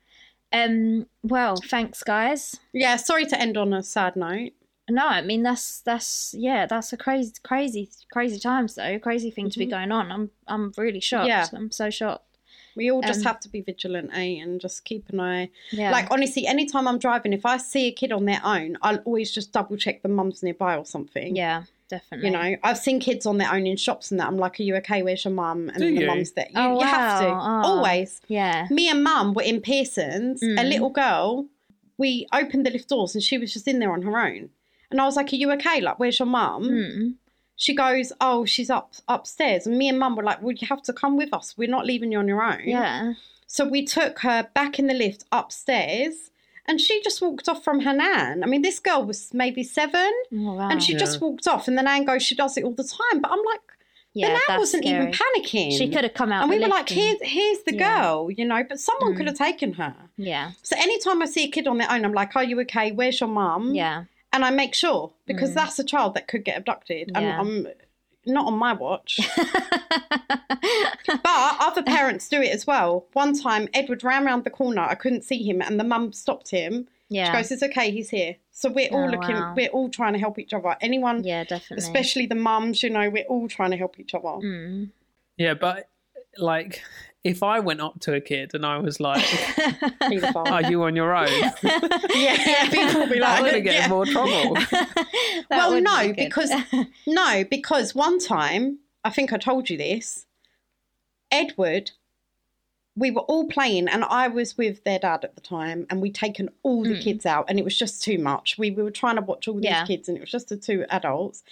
Um. Well, thanks, guys. Yeah, sorry to end on a sad note. No, I mean that's that's yeah, that's a crazy, crazy, crazy times though. Crazy thing to be going on. I'm I'm really shocked. Yeah. I'm so shocked. We all just Um, have to be vigilant, eh? And just keep an eye. Yeah. Like honestly, anytime I'm driving, if I see a kid on their own, I'll always just double check the mum's nearby or something. yeah, definitely. You know, I've seen kids on their own in shops and that. I'm like, "Are you okay? Where's your mum?" And Do the you? mum's there. You, Oh, you have to. Oh. always. Yeah. Me and mum were in Pearson's. A Mm. little girl. We opened the lift doors and she was just in there on her own. And I was like, "Are you okay? Like, where's your mum?" Mm. She goes, "Oh, she's up upstairs." And me and mum were like, "Well, you have to come with us. We're not leaving you on your own." Yeah. So we took her back in the lift upstairs, and she just walked off from her nan. I mean, this girl was maybe seven, Oh, wow. and she Yeah. just walked off. And the nan goes, "She does it all the time." But I'm like, yeah, the nan wasn't scary. even panicking. She could have come out. And we were lift like, "Here's here's the Yeah. girl," you know. But someone Mm. could have taken her. Yeah. So anytime I see a kid on their own, I'm like, "Are you okay? Where's your mum?" Yeah. And I make sure because Mm. that's a child that could get abducted, Yeah. and I'm not on my watch. But other parents do it as well. One time, Edward ran round the corner. I couldn't see him, and the mum stopped him. yeah. She goes, "It's okay, he's here." So we're all Oh, looking. wow. We're all trying to help each other. Anyone, yeah, definitely. especially the mums, you know, we're all trying to help each other. Mm. yeah, but like if I went up to a kid and I was like, "Are you on your own?" yeah, people will be like, I'm going to get yeah. in more trouble. Well, no, be because- No, because one time, I think I told you this. Edward we were all playing, and I was with their dad at the time, and we'd taken all the Mm. kids out, and it was just too much. We, we were trying to watch all these Yeah. kids, and it was just the two adults.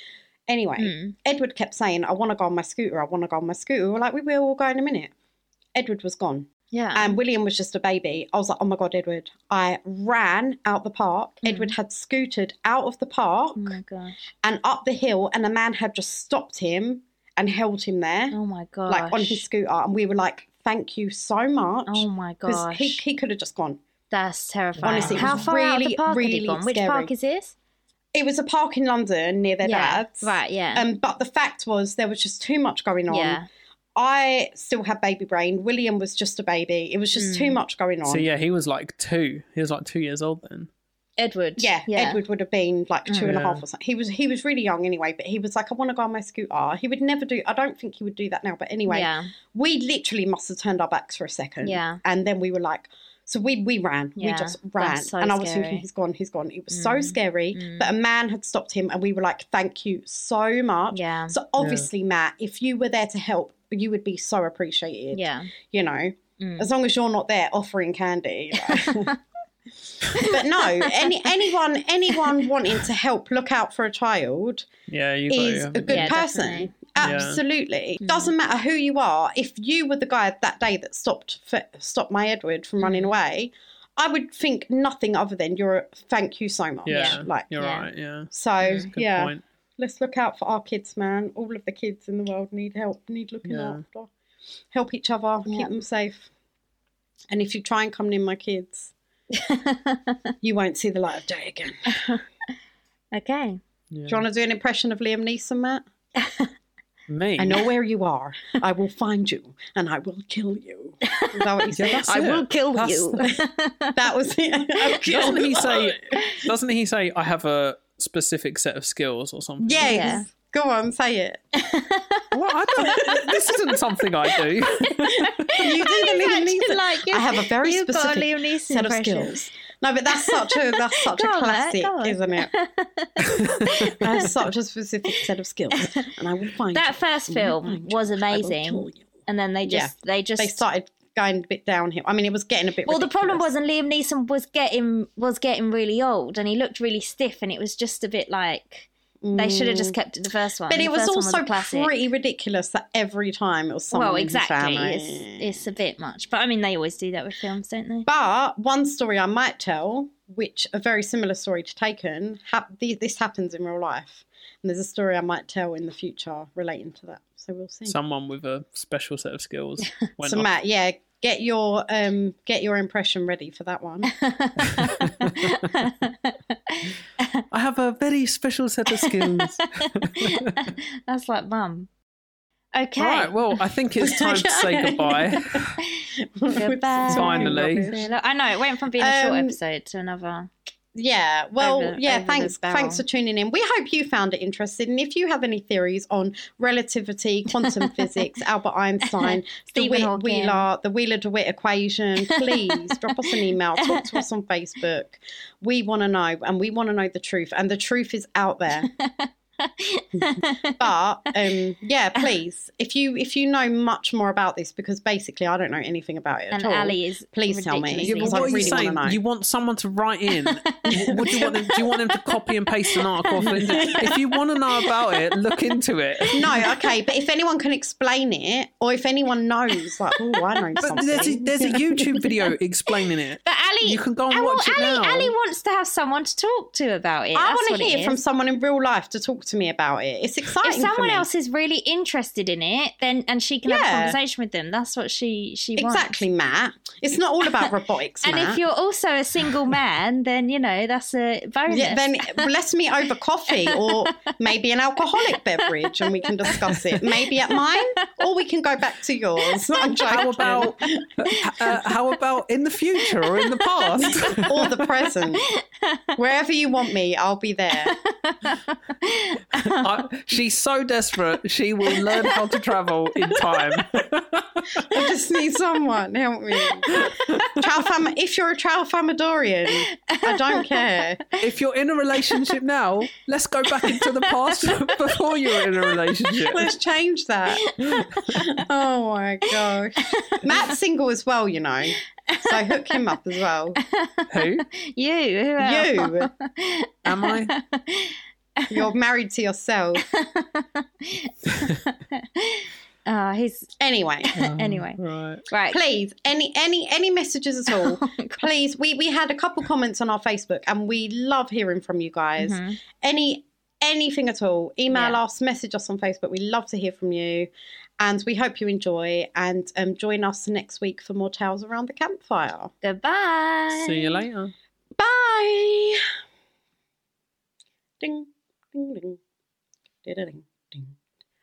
Anyway, Mm. Edward kept saying, I want to go on my scooter, I want to go on my scooter. We were like, we will all go in a minute. Edward was gone. Yeah. And William was just a baby. I was like, oh my God, Edward. I ran out the park. Mm. Edward had scooted out of the park oh my gosh. and up the hill, and a man had just stopped him and held him there, Oh my gosh. like on his scooter. And we were like, thank you so much. Oh my gosh. he, he could have just gone. That's terrifying. Honestly, How far out really, the park had really he gone? Which scary. park is this? It was a park in London near their yeah. dad's. Right. Yeah. Um, but the fact was, there was just too much going on. yeah. I still had baby brain. William was just a baby. It was just too Mm. much going on. So yeah, he was like two. He was like two years old then. Edward. Yeah, Yeah. Edward would have been like two and a Yeah. half or something. He was he was really young anyway, but he was like, I want to go on my scooter. He would never do. I don't think he would do that now. But anyway, Yeah. we literally must have turned our backs for a second. Yeah. and then we were like, so we we ran. We just ran, so and I was scary. thinking, he's gone, he's gone. It was so Mm, scary. mm. But a man had stopped him, and we were like, thank you so much. Yeah. So obviously, Matt, if you were there to help, you would be so appreciated. Yeah. you know, Mm. as long as you're not there offering candy. like- but no, any anyone anyone wanting to help look out for a child Yeah, you got is yeah. a good Yeah, person. definitely. Absolutely, Mm. doesn't matter who you are. If you were the guy that day that stopped for, stopped my Edward from running Mm. away, I would think nothing other than you're. a- Thank you so much. Yeah, like You're Yeah. right. Yeah. so. That's a good yeah, point. Let's look out for our kids, man. All of the kids in the world need help. Need looking Yeah. after. Help each other. Yeah. Keep them safe. And if you try and come near my kids, you won't see the light of day again. okay. Yeah. Do you want to do an impression of Liam Neeson, Matt? Me. I know where you are. I will find you and I will kill you. Is that what he Yeah, said? that's I it. will kill That's- you. that was it. I'll Doesn't he say? Doesn't he say I have a specific set of skills or something? Yes. Yeah. Go on, say it. Well, I don't. this isn't something I do. You do the Liam Neeson. like, I have a very you've a specific Liam Neeson set of skills. No, but that's such a that's such Go a classic, on. isn't it? I have such a specific set of skills, and I will find That you. first film was amazing, and then they Yeah. just they just They started going a bit downhill. I mean, it was getting a bit. well the problem was and liam neeson was getting was getting really old and he looked really stiff and it was just a bit like they should have just kept it the first one Mm. But The it was also classic. pretty ridiculous that every time it was someone well exactly it's, it's a bit much but i mean they always do that with films don't they But one story I might tell, which a very similar story to Taken, hap- this happens in real life, and there's a story I might tell in the future relating to that. So we'll see. Someone with a special set of skills. went so off. Matt, yeah, get your um get your impression ready for that one. I have a very special set of skills. that's like mum okay All right. Well, I think it's time to say goodbye. Goodbye. Finally. i know it went from being a short Um, episode to another Yeah, well, Over- yeah, over thanks thanks for tuning in. We hope you found it interesting. If you have any theories on relativity, quantum physics, Albert Einstein, the Hawking. Wheeler, the Wheeler DeWitt equation, please drop us an email, talk to us on Facebook. We want to know and we want to know the truth and the truth is out there. But um, yeah, please, if you if you know much more about this because basically I don't know anything about it and at all. ali is Please tell me. Yeah, but I what are you really wanna saying? know. You want someone to write in? what do you want? Them, do you want them to copy and paste an article? If you want to know about it, look into it. No, okay, but if anyone can explain it, or if anyone knows, like, oh, I know But something. there's a, there's a YouTube video explaining it. But Ali, You can go and well, watch it Ali, now. Ali wants to have someone to talk to about it. I want to hear from someone in real life to talk to me about it. It's exciting. If someone else is really interested in it, then and she can have a conversation with them. That's what she she wants. exactly, Matt. It's not all about robotics, And Matt. if you're also a single man, then you know that's a bonus. yeah, then let's meet over coffee or maybe an alcoholic beverage and we can discuss it. Maybe at mine, or we can go back to yours. I'm joking. How about uh, how about in the future or in the past. or the present. Wherever you want me, I'll be there. I, she's so desperate, she will learn how to travel in time. I just need someone help me. Tralfam- if you're a Tralfamadorian, I don't care. If you're in a relationship now, let's go back into the past before you were in a relationship. Let's change that. Oh my gosh. Matt's single as well, you know. So hook him up as well. Who you, who else? You, am I? you're married to yourself. Oh, he's Anyway, anyway. Right. Right. please, any any any messages at all? please, we we had a couple comments on our Facebook, and we love hearing from you guys. Mhm. Any anything at all, email Yeah. us, message us on Facebook. We love to hear from you, and we hope you enjoy. And um, join us next week for more tales around the campfire. Goodbye. See you later. Bye. Ding ding ding. Ding ding ding.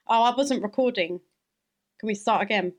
Oh, I wasn't recording. Can we start again?